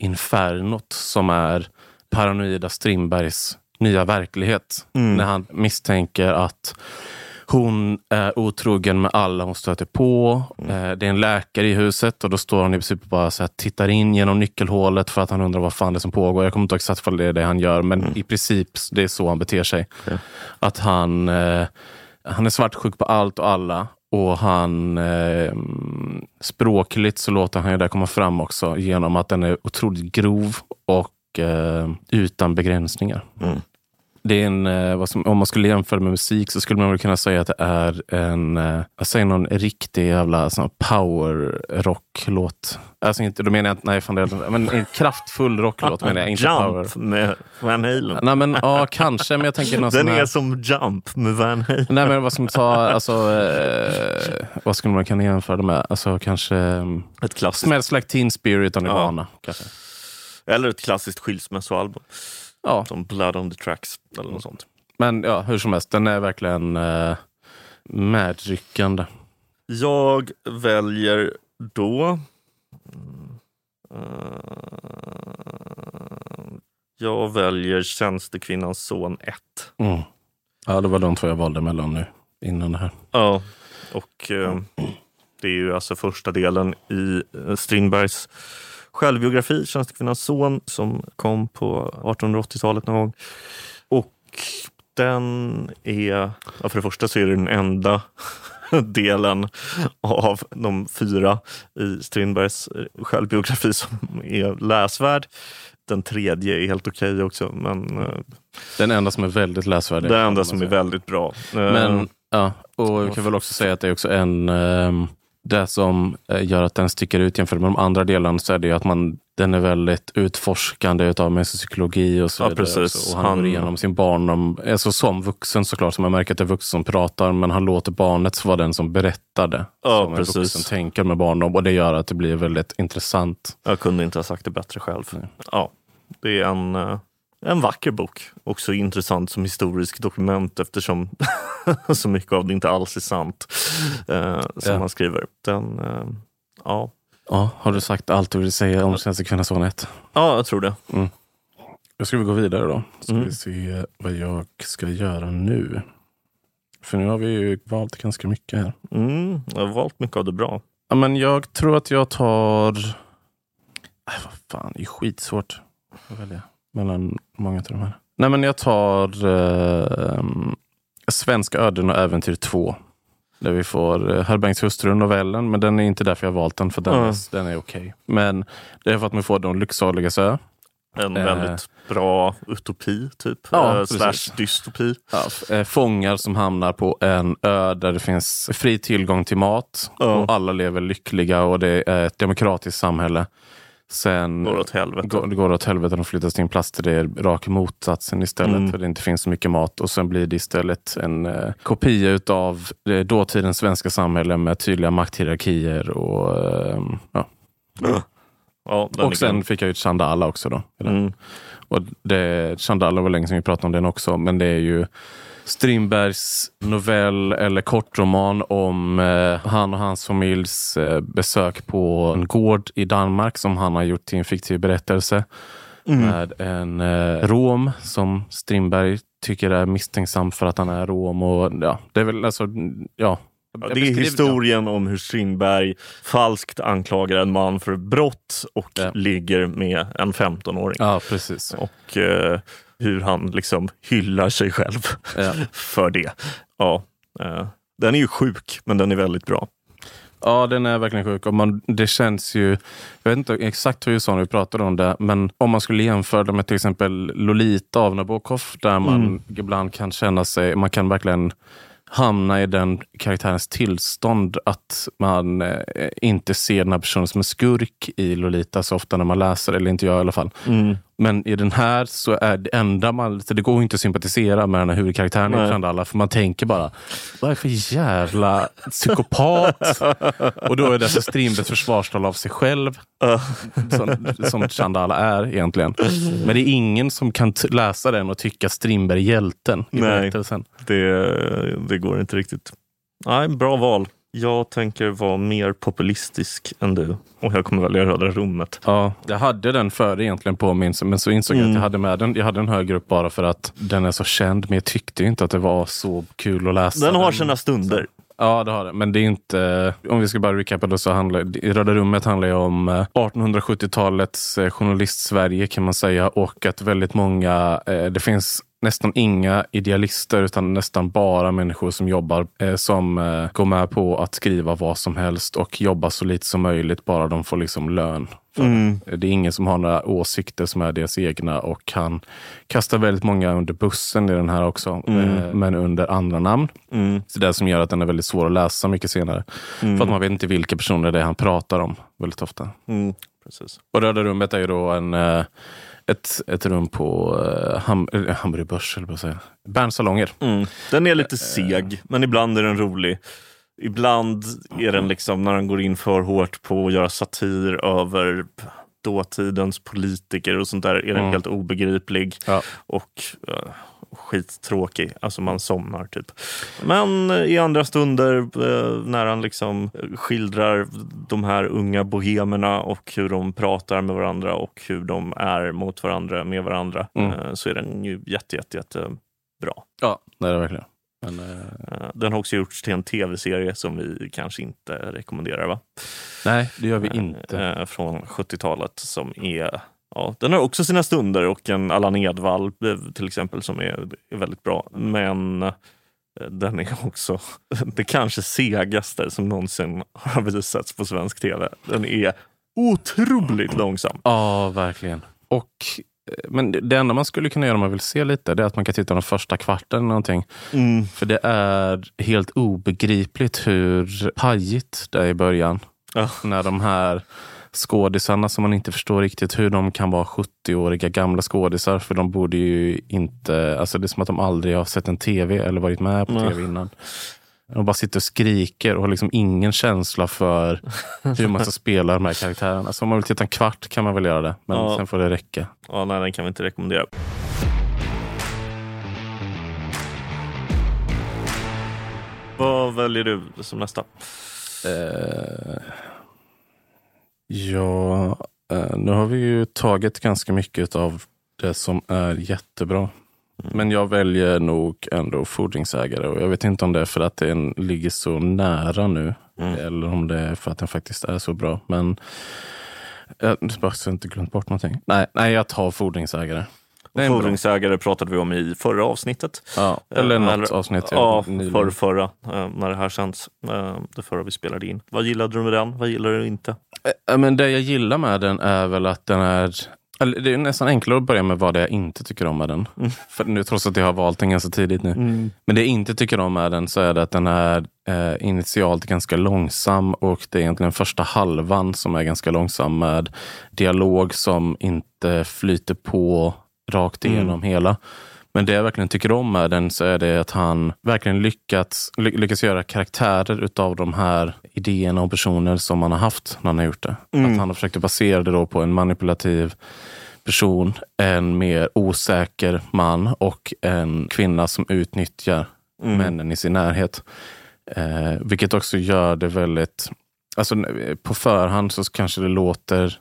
Speaker 2: infernot som är paranoida Strindbergs nya verklighet.
Speaker 1: Mm.
Speaker 2: När han misstänker att hon är otrogen med alla hon stöter på.
Speaker 1: Mm.
Speaker 2: Eh, Det är en läkare i huset och då står han i princip bara så här, tittar in genom nyckelhålet för att han undrar vad fan det är som pågår. Jag kommer inte ihåg exakt vad det är det han gör, men i princip det är så han beter sig.
Speaker 1: Ja.
Speaker 2: Att han, eh, han är svartsjuk på allt och alla. Och han eh, språkligt så låter han ju det komma fram också genom att den är otroligt grov och eh, utan begränsningar.
Speaker 1: Mm.
Speaker 2: Det är en, eh, vad som, om man skulle jämföra med musik så skulle man väl kunna säga att det är en, eh, säger någon riktig jävla sån power rock-låt. Alltså inte, då menar jag inte, nej fan det är, men en kraftfull rocklåt menar jag, inte power.
Speaker 1: Jump med Van Halen.
Speaker 2: Nej men ja, kanske, men jag tänker någon
Speaker 1: Den
Speaker 2: här,
Speaker 1: är som Jump med Van Halen.
Speaker 2: Nej men vad ska man ta, alltså, eh, vad skulle man kunna jämföra det med? Alltså kanske eh,
Speaker 1: Ett klassiskt,
Speaker 2: Smells like teen spirit av Nirvana. Kanske.
Speaker 1: eller ett klassiskt skilsmässoalbum.
Speaker 2: Ja,
Speaker 1: Som Blood on the Tracks eller något sånt.
Speaker 2: men ja, hur som helst, den är verkligen eh, medryckande.
Speaker 1: Jag väljer då... Eh, jag väljer Tjänstekvinnans son 1.
Speaker 2: Mm. Ja, det var de två jag valde mellan nu innan det här.
Speaker 1: Ja, och eh, det är ju alltså första delen i eh, Strindbergs självbiografi, Tjänstekvinnans son, som kom på 1880-talet någon gång. Och den är, ja, för det första så är det den enda delen av de fyra i Strindbergs eh, självbiografi som är läsvärd. Den tredje är helt okej också, men eh,
Speaker 2: Den enda som är väldigt läsvärd.
Speaker 1: det
Speaker 2: kan
Speaker 1: enda som är väldigt bra. Eh,
Speaker 2: Men ja, och vi kan väl också säga att det är också en... ehm, det som eh, gör att den sticker ut jämfört med de andra delarna så är det ju att man, den är väldigt utforskande utav mänsklig psykologi och så
Speaker 1: Ja,
Speaker 2: vidare. Och han, går
Speaker 1: Han-
Speaker 2: igenom sin barndom, alltså som vuxen såklart, som man märker att det är vuxen som pratar, men han låter barnet vara den som berättade.
Speaker 1: Ja,
Speaker 2: som
Speaker 1: precis.
Speaker 2: en vuxen tänker med barndom och det gör att det blir väldigt intressant.
Speaker 1: Jag kunde inte ha sagt det bättre själv. Ja, det är en, eh, en vacker bok. Också intressant som historisk dokument eftersom så mycket av det inte alls är sant eh, som
Speaker 2: Ja.
Speaker 1: han skriver. Den, eh, ja.
Speaker 2: Ja, har du sagt allt du vill säga om Tjänstekvinnan son 1?
Speaker 1: ja, jag tror det.
Speaker 2: Då ska vi gå vidare då. Ska
Speaker 1: Mm.
Speaker 2: vi se vad jag ska göra nu. För nu har vi ju valt ganska mycket här.
Speaker 1: Mm, jag har valt mycket av det bra.
Speaker 2: Ja, men jag tror att jag tar... Äh, vad fan, det är skitsvårt att välja mellan många av de här. Nej, men jag tar eh, Svenska öden och äventyr 2. Där vi får eh, Herr Bengts hustru, novellen. Men den är inte därför jag har valt den, för den,
Speaker 1: Mm.
Speaker 2: är, den är okej. Men det är för att man får De lycksaligas ö.
Speaker 1: En
Speaker 2: Eh.
Speaker 1: väldigt bra utopi, typ.
Speaker 2: Ja,
Speaker 1: eh, slash dystopi.
Speaker 2: Ja, eh, fångar som hamnar på en ö där det finns fri tillgång till mat.
Speaker 1: Ja.
Speaker 2: Och alla lever lyckliga och det är ett demokratiskt samhälle. Sen
Speaker 1: Går åt helvete.
Speaker 2: går, det går åt helvete. De flyttas till en plats där det är raka motsatsen istället.
Speaker 1: Mm.
Speaker 2: För det inte finns så mycket mat. Och sen blir det istället en eh, kopia utav eh, dåtidens svenska samhälle med tydliga makthierarkier. Och, eh, ja.
Speaker 1: Ja, den är
Speaker 2: och sen fick jag ut Chandala också. Då.
Speaker 1: Mm.
Speaker 2: Och det, Chandala var länge sedan vi pratade om den också, men det är ju Strindbergs novell eller kortroman om eh, han och hans familjs eh, besök på en gård i Danmark som han har gjort till en fiktiv berättelse. Med en eh, rom som Strindberg tycker är misstänksam för att han är rom. Och, ja, det är väl alltså, ja.
Speaker 1: Ja, det är historien om hur Strindberg falskt anklagar en man för brott och
Speaker 2: Ja.
Speaker 1: ligger med en 15-åring.
Speaker 2: Ja, precis.
Speaker 1: Och eh, hur han liksom hyllar sig själv
Speaker 2: Ja.
Speaker 1: för det. Ja, eh, den är ju sjuk, men den är väldigt bra.
Speaker 2: Ja, den är verkligen sjuk. Och man, det känns ju... Jag vet inte exakt hur vi pratade om det, men om man skulle jämföra det med till exempel Lolita av Nabokov, där man
Speaker 1: Mm.
Speaker 2: ibland kan känna sig... Man kan verkligen hamna i den karaktärens tillstånd att man eh, inte ser den här personen som en skurk i Lolita så ofta när man läser, eller inte jag i alla fall. Men i den här så är det enda man... Så det går inte att sympatisera med den här huvudkaraktären i
Speaker 1: Nej.
Speaker 2: Chandala, för man tänker bara, vad är det för jävla psykopat? Och då är det alltså Strindbergs försvarstal av sig själv, som, som Chandala är egentligen. Men det är ingen som kan läsa den och tycka Strindberg är hjälten i
Speaker 1: Nej.
Speaker 2: berättelsen.
Speaker 1: Det, det går inte riktigt. Nej, bra val. Jag tänker vara mer populistisk än du och jag kommer välja Röda rummet.
Speaker 2: Ja, jag hade den före egentligen på min, men så insåg jag att
Speaker 1: Mm.
Speaker 2: jag hade med den. Jag hade den högre upp bara för att den är så känd, men jag tyckte inte att det var så kul att läsa.
Speaker 1: Den har sina stunder.
Speaker 2: Ja, det har det. Men det är inte... Om vi ska bara recapa då så handlar i Röda rummet handlar ju om eh, 1870-talets eh, journalist-Sverige kan man säga och att väldigt många... eh, Det finns nästan inga idealister utan nästan bara människor som jobbar eh, som eh, går med på att skriva vad som helst och jobba så lite som möjligt bara de får liksom lön För Det är ingen som har några åsikter som är deras egna och han kastar väldigt många under bussen i den här också, eh, men under andra namn. Så det är det som gör att den är väldigt svår att läsa mycket senare. För att man vet inte vilka personer det är han pratar om väldigt ofta.
Speaker 1: Mm, precis.
Speaker 2: Och Röda rummet är ju då en, eh, ett, ett rum på uh, ham, eller Hamburger Börs, eller att säga. Berns salonger.
Speaker 1: Mm. Den är lite seg, men ibland är den rolig. Ibland är den liksom, när den går in för hårt på att göra satir över dåtidens politiker och sånt där, är den helt obegriplig
Speaker 2: Ja.
Speaker 1: och uh, skittråkig. Alltså man somnar typ. Men eh, i andra stunder eh, när han liksom skildrar de här unga bohemerna och hur de pratar med varandra och hur de är mot varandra, med varandra, eh, så är den ju jätte, jätte, jätte bra.
Speaker 2: Ja, det är det verkligen. Men, eh,
Speaker 1: Eh, Den har också gjorts till en tv-serie som vi kanske inte rekommenderar. va?
Speaker 2: nej, det gör vi inte.
Speaker 1: Eh, Från 70-talet som är Ja, den har också sina stunder och en Allan Edwall eh, till exempel som är, är väldigt bra. Men eh, den är också det kanske segaste som någonsin har visats på svensk tv. Den är otroligt långsam.
Speaker 2: Ja, verkligen. Och, eh, men det- det enda man skulle kunna göra om man vill se lite, det är att man kan titta den första kvarten eller någonting.
Speaker 1: Mm.
Speaker 2: För det är helt obegripligt hur pajigt det är i början.
Speaker 1: Ja.
Speaker 2: När de här skådisarna som man inte förstår riktigt hur de kan vara 70-åriga gamla skådisar. För de borde ju inte, alltså det är som att de aldrig har sett en tv eller varit med på tv innan. De bara sitter och skriker och har liksom ingen känsla för hur man ska spela de här karaktärerna. Så om man vill titta en kvart kan man väl göra det, men
Speaker 1: Ja.
Speaker 2: sen får det räcka.
Speaker 1: Ja, nej, den kan vi inte rekommendera. Vad väljer du som nästa?
Speaker 2: Eh, ja, eh, nu har vi ju tagit ganska mycket av det som är jättebra. Men jag väljer nog ändå fordringsägare och jag vet inte om det är för att den ligger så nära nu eller om det är för att den faktiskt är så bra. Men jag jag inte glömt bort någonting. Nej, nej jag tar fordringsägare. Bra.
Speaker 1: Fordringsägare pratade vi om i förra avsnittet.
Speaker 2: Ja, eller något avsnitt. jag
Speaker 1: Ja, för förra, eh, när det här sänds. Eh, Det förra vi spelade in. Vad gillade du med den? Vad gillar du inte?
Speaker 2: Ja, Men det jag gillar med den är väl att den är... Det är nästan enklare att börja med vad det är jag inte tycker om med den. För nu, trots att jag har valt den ganska tidigt nu. Men det jag inte tycker om med den så är det att den är eh, initialt ganska långsam och det är egentligen första halvan som är ganska långsam med dialog som inte flyter på rakt igenom hela. Men det jag verkligen tycker om med den så är det att han verkligen lyckats, ly lyckas göra karaktärer utav de här idéerna och personer som han har haft när han har gjort det. Att han har försökt basera det då på en manipulativ person, en mer osäker man och en kvinna som utnyttjar männen i sin närhet. Eh, vilket också gör det väldigt... Alltså, på förhand så kanske det låter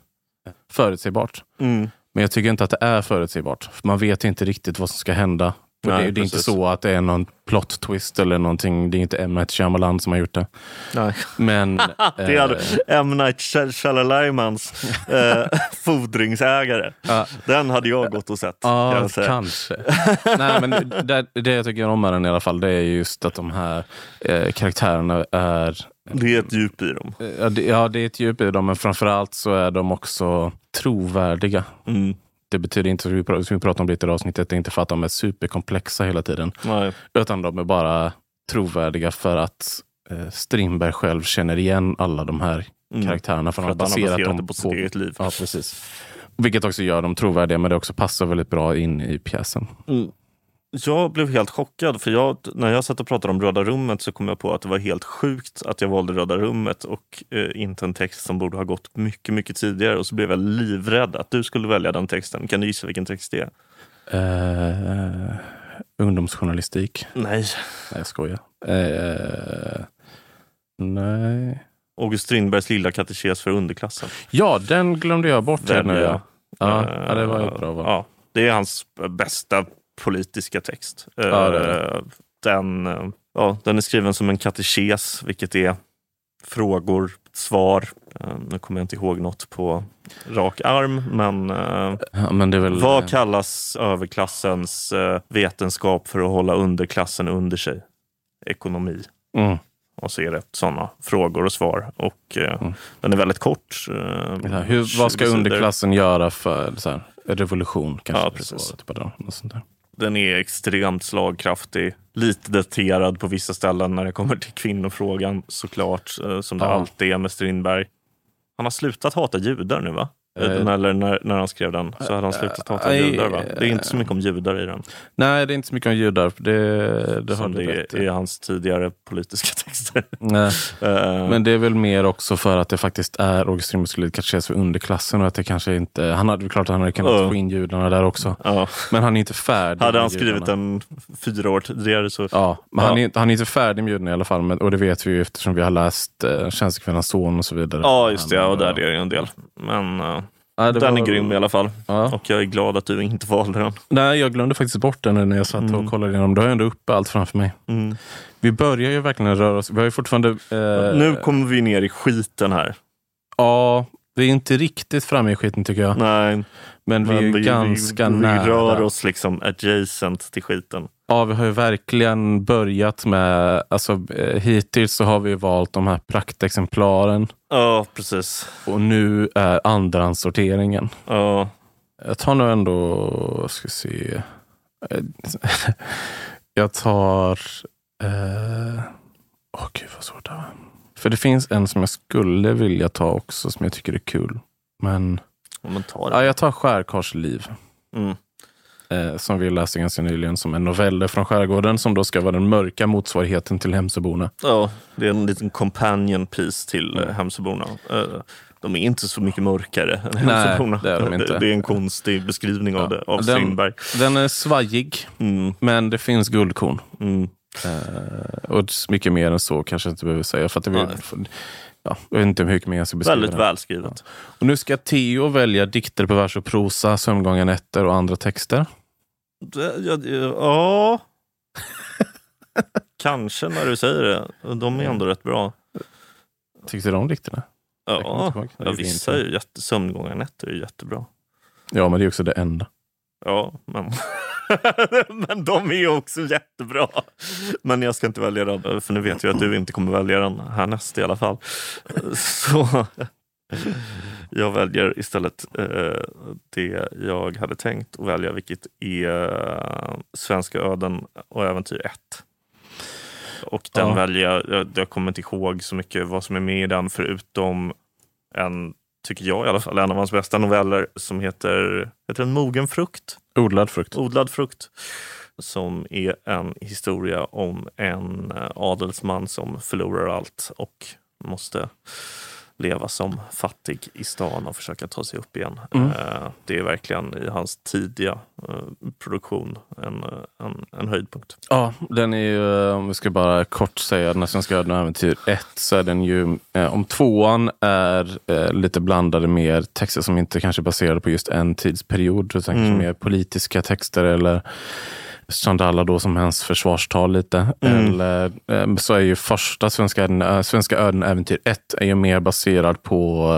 Speaker 2: förutsägbart.
Speaker 1: Mm.
Speaker 2: Men jag tycker inte att det är förutsägbart. För man vet inte riktigt vad som ska hända.
Speaker 1: Nej,
Speaker 2: det, det är inte så att det är någon plot twist eller någonting. Det är inte M. Night Shyamalan som har gjort det.
Speaker 1: Nej.
Speaker 2: Men
Speaker 1: Det hade
Speaker 2: eh,
Speaker 1: M. Night Shy- Shyamalamans eh, fordringsägare.
Speaker 2: Ja.
Speaker 1: Den hade jag gått och sett. kan
Speaker 2: Ja,
Speaker 1: säga.
Speaker 2: kanske. Nej, men det, det jag tycker om med den i alla fall, det är just att de här eh, karaktärerna är...
Speaker 1: Det är ett djup i dem.
Speaker 2: Ja det, ja, det är ett djup i dem, men framförallt så är de också trovärdiga.
Speaker 1: Mm.
Speaker 2: Det betyder inte, som vi pratade om lite i avsnittet, det är inte för att de är superkomplexa hela tiden.
Speaker 1: Nej.
Speaker 2: Utan de är bara trovärdiga för att eh, Strindberg själv känner igen alla de här karaktärerna. För,
Speaker 1: Mm. För att han har baserat
Speaker 2: dem
Speaker 1: det på sitt eget liv.
Speaker 2: Ja, precis. Vilket också gör dem trovärdiga, men det också passar väldigt bra in i pjäsen.
Speaker 1: Jag blev helt chockad för jag, när jag satt och pratade om Röda rummet så kom jag på att det var helt sjukt att jag valde Röda rummet och eh, inte en text som borde ha gått mycket, mycket tidigare. Och så blev jag livrädd att du skulle välja den texten. Kan du gissa vilken text det är?
Speaker 2: Eh, ungdomsjournalistik.
Speaker 1: Nej.
Speaker 2: Nej, jag skojar. Eh, nej.
Speaker 1: August Strindbergs lilla katekes för underklassen.
Speaker 2: Ja, den glömde jag bort. här nu, ja. Ja,
Speaker 1: Eh,
Speaker 2: ja, det var ett bra val.
Speaker 1: Ja, det är hans bästa politiska text. Eh,
Speaker 2: Ja, det det.
Speaker 1: Den, eh, ja, den är skriven som en katekes, vilket är frågor, svar. Eh, Nu kommer jag inte ihåg något på rak arm, men eh,
Speaker 2: Ja, men väl...
Speaker 1: vad kallas överklassens eh, vetenskap för att hålla underklassen under sig? Ekonomi.
Speaker 2: Mm.
Speaker 1: Och så är det sådana frågor och svar. Och eh, den är väldigt kort. eh,
Speaker 2: här, Hur, vad ska
Speaker 1: 20 sidor.
Speaker 2: underklassen göra för så här, revolution? Kanske
Speaker 1: Ja, precis.
Speaker 2: svaret på det. Något sånt där.
Speaker 1: Den är extremt slagkraftig. Lite daterad på vissa ställen när det kommer till kvinnofrågan såklart. eh, Som det
Speaker 2: Ja.
Speaker 1: alltid är med Strindberg. Han har slutat hata judar nu va?
Speaker 2: Eh,
Speaker 1: Eller när, när han skrev den så hade han slutat hata
Speaker 2: eh,
Speaker 1: judar va? Det är inte så mycket om judar i den.
Speaker 2: Nej, det är inte så mycket om judar. Det, det
Speaker 1: som det
Speaker 2: rätt
Speaker 1: är hans tidigare politiska texter.
Speaker 2: Nej.
Speaker 1: Eh,
Speaker 2: Men det är väl mer också för att det faktiskt är August Strindberg skulle kanske för underklassen och att det kanske inte... Han hade klart att han hade kunnat
Speaker 1: Ja.
Speaker 2: få in judarna där också.
Speaker 1: ja.
Speaker 2: Men han är inte färdig
Speaker 1: Hade han skrivit den fyra år tidigare så...
Speaker 2: Ja, men
Speaker 1: Ja.
Speaker 2: Han, är, inte- han är inte färdig med judarna i alla fall. Men, och det vet vi ju eftersom vi har läst eh, Tjänstekvinnans son och så vidare.
Speaker 1: Ja, just det. Ja, där
Speaker 2: eh,
Speaker 1: är det en del. Men eh,
Speaker 2: ja,
Speaker 1: den
Speaker 2: var-
Speaker 1: är grym i alla fall.
Speaker 2: Ja.
Speaker 1: Och jag är glad att du inte valde den.
Speaker 2: Nej, jag glömde faktiskt bort den när jag satt
Speaker 1: Mm.
Speaker 2: och kollade igenom. Då har jag ändå uppe allt framför mig.
Speaker 1: Mm.
Speaker 2: Vi börjar ju verkligen röra oss. Vi har ju fortfarande... Eh,
Speaker 1: Nu kommer vi ner i skiten här.
Speaker 2: Ja, vi är inte riktigt framme i skiten tycker jag.
Speaker 1: Nej,
Speaker 2: Men vi är ju ganska
Speaker 1: vi,
Speaker 2: nära.
Speaker 1: Vi rör oss liksom adjacent till skiten.
Speaker 2: Ja, vi har ju verkligen börjat med... Alltså, eh, hittills så har vi valt de här praktexemplaren.
Speaker 1: Ja, precis.
Speaker 2: Och nu är andrahandssorteringen.
Speaker 1: Ja,
Speaker 2: Jag tar nog ändå... Jag ska se. Eh, Jag tar... eh, Åh gud vad svårt det var. För det finns en som jag skulle vilja ta också som jag tycker är kul. Men
Speaker 1: man tar
Speaker 2: ja, jag tar Skärkarsliv.
Speaker 1: Mm.
Speaker 2: Eh, som vi läste ganska nyligen som en novell från skärgården som då ska vara den mörka motsvarigheten till Hemsöborna.
Speaker 1: Ja, det är en liten companion piece till
Speaker 2: Mm.
Speaker 1: mm. Hemsöborna. Eh, De är inte så mycket mörkare än
Speaker 2: Nej,
Speaker 1: Hemsöborna.
Speaker 2: det är de inte.
Speaker 1: Det är en konstig beskrivning av,
Speaker 2: Ja.
Speaker 1: det, av
Speaker 2: Den-
Speaker 1: Strindberg.
Speaker 2: Den är svajig,
Speaker 1: Mm,
Speaker 2: men det finns guldkorn.
Speaker 1: mm.
Speaker 2: Eh, och mycket mer än så kanske jag inte behöver säga. För att det vill, ja, jag vet inte hur mycket mer jag ska beskriva
Speaker 1: Väldigt välskrivet.
Speaker 2: Och nu ska Theo välja dikter på vers och prosa, sömngånga nätter och andra texter.
Speaker 1: Det, ja, ja. Kanske när du säger det. De är ändå rätt bra.
Speaker 2: Tyckte du om dikterna?
Speaker 1: Ja.
Speaker 2: Jag
Speaker 1: ja vissa är ju jätte, sömngångarnätter är jättebra.
Speaker 2: Ja, men det är också det enda.
Speaker 1: Ja, men, men de är ju också jättebra. Men jag ska inte välja den, för nu vet jag att du inte kommer välja den härnäst i alla fall. Så jag väljer istället eh, det jag hade tänkt att välja, vilket är eh, Svenska öden och äventyr 1. Och den
Speaker 2: Ja.
Speaker 1: väljer jag, jag, jag kommer inte ihåg så mycket vad som är med i den förutom en, tycker jag i alla fall, en av hans bästa noveller som heter, heter den Mogen frukt?
Speaker 2: Odlad frukt.
Speaker 1: Odlad frukt. Som är en historia om en eh, adelsman som förlorar allt och måste leva som fattig i stan och försöka ta sig upp igen.
Speaker 2: Mm.
Speaker 1: Eh, Det är verkligen i hans tidiga eh, produktion en, eh, en, en höjdpunkt.
Speaker 2: Ja, den är ju, om vi ska bara kort säga, den svenska öden och äventyr 1, så är den ju, om tvåan är lite blandade mer texter som inte kanske är baserade på just en tidsperiod, utan
Speaker 1: Mm.
Speaker 2: kanske mer politiska texter eller Chandala då som hans försvarstal lite.
Speaker 1: Mm.
Speaker 2: Eller eh, så är ju första Svenska öden, äh, svenska öden äventyr 1 är ju mer baserad på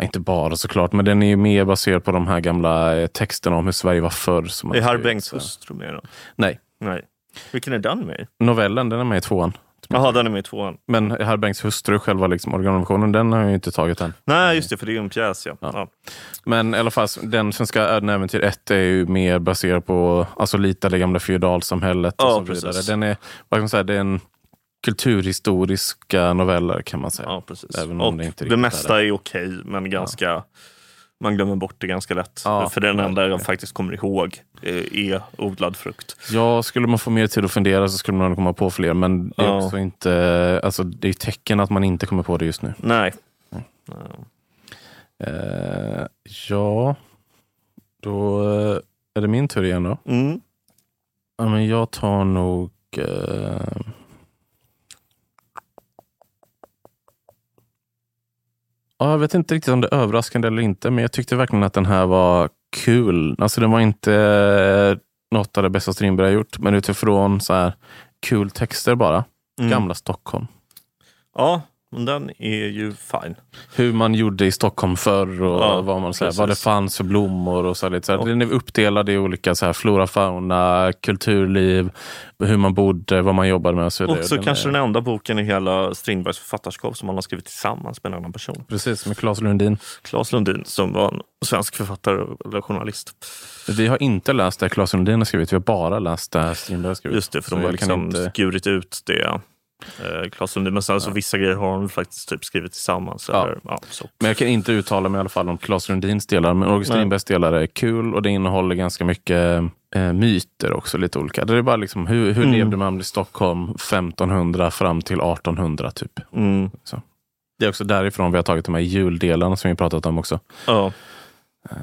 Speaker 2: eh, inte bara såklart, men den är ju mer baserad på de här gamla eh, texterna om hur Sverige var förr. Som
Speaker 1: Är
Speaker 2: skrivit,
Speaker 1: Bengts hustru med den?
Speaker 2: Nej,
Speaker 1: Nej. Vilken är den med
Speaker 2: novellen den är med i tvåan.
Speaker 1: Jaha, den är med i tvåan.
Speaker 2: Men Herr Bengts hustru, själva liksom originalversionen, den har jag ju inte tagit än.
Speaker 1: Nej, just det, för det är ju en pjäs. Ja.
Speaker 2: Ja.
Speaker 1: Ja.
Speaker 2: Men i alla fall, den svenska och äventyr 1 är ju mer baserad på alltså lite det gamla feodalsamhället och
Speaker 1: Ja, precis.
Speaker 2: Den är, vad kan man säga, det är en kulturhistoriska noveller kan man säga.
Speaker 1: Ja, precis.
Speaker 2: Även om
Speaker 1: och
Speaker 2: det inte
Speaker 1: det mesta är okej, men ganska... Man glömmer bort det ganska lätt.
Speaker 2: Ja,
Speaker 1: för den enda jag faktiskt kommer ihåg eh, är odlad frukt.
Speaker 2: Ja, skulle man få mer tid att fundera så skulle man komma på fler. Men det är
Speaker 1: Ja.
Speaker 2: också inte, alltså det är tecken att man inte kommer på det just nu.
Speaker 1: Nej.
Speaker 2: Mm.
Speaker 1: Ja.
Speaker 2: Eh, ja, då eh, är det min tur igen då.
Speaker 1: Mm.
Speaker 2: Ja, men jag tar nog... Eh... Ja, jag vet inte riktigt om det är överraskande eller inte, men jag tyckte verkligen att den här var kul. Alltså den var inte eh, något av det bästa Strindberg har gjort, men utifrån så här kul texter bara.
Speaker 1: Mm.
Speaker 2: Gamla Stockholm.
Speaker 1: Ja, men den är ju fine.
Speaker 2: Hur man gjorde i Stockholm förr och
Speaker 1: Ja,
Speaker 2: vad, man, så här,
Speaker 1: precis.
Speaker 2: vad det fanns för blommor. och så, lite, så här. Den är uppdelad i olika så här, flora, fauna, kulturliv, hur man bodde, vad man jobbade med och så vidare.
Speaker 1: Också
Speaker 2: Den
Speaker 1: kanske
Speaker 2: är,
Speaker 1: den enda boken i hela Strindbergs författarskap som han har skrivit tillsammans med en annan person.
Speaker 2: Precis, med Claes Lundin.
Speaker 1: Claes Lundin som var en svensk författare eller journalist.
Speaker 2: Vi har inte läst det Claes Lundin har skrivit, vi har bara läst det Strindberg har skrivit.
Speaker 1: Just det, för
Speaker 2: Så
Speaker 1: de har liksom
Speaker 2: inte-
Speaker 1: skurit ut det. Eh, Claes Lundin. Men sen så vissa grejer har de faktiskt typ skrivit tillsammans.
Speaker 2: Ja.
Speaker 1: Eller, ja.
Speaker 2: Men jag kan inte uttala mig i alla fall om Claes Lundins delar. Men August. Strindbergs delar är kul och det innehåller ganska mycket eh, myter också. lite olika. Det är bara liksom, hur, hur
Speaker 1: Mm.
Speaker 2: levde man i Stockholm 1500 fram till 1800 typ.
Speaker 1: Mm,
Speaker 2: Det är också därifrån vi har tagit de här juldelarna som vi pratat om också.
Speaker 1: ja.
Speaker 2: Eh,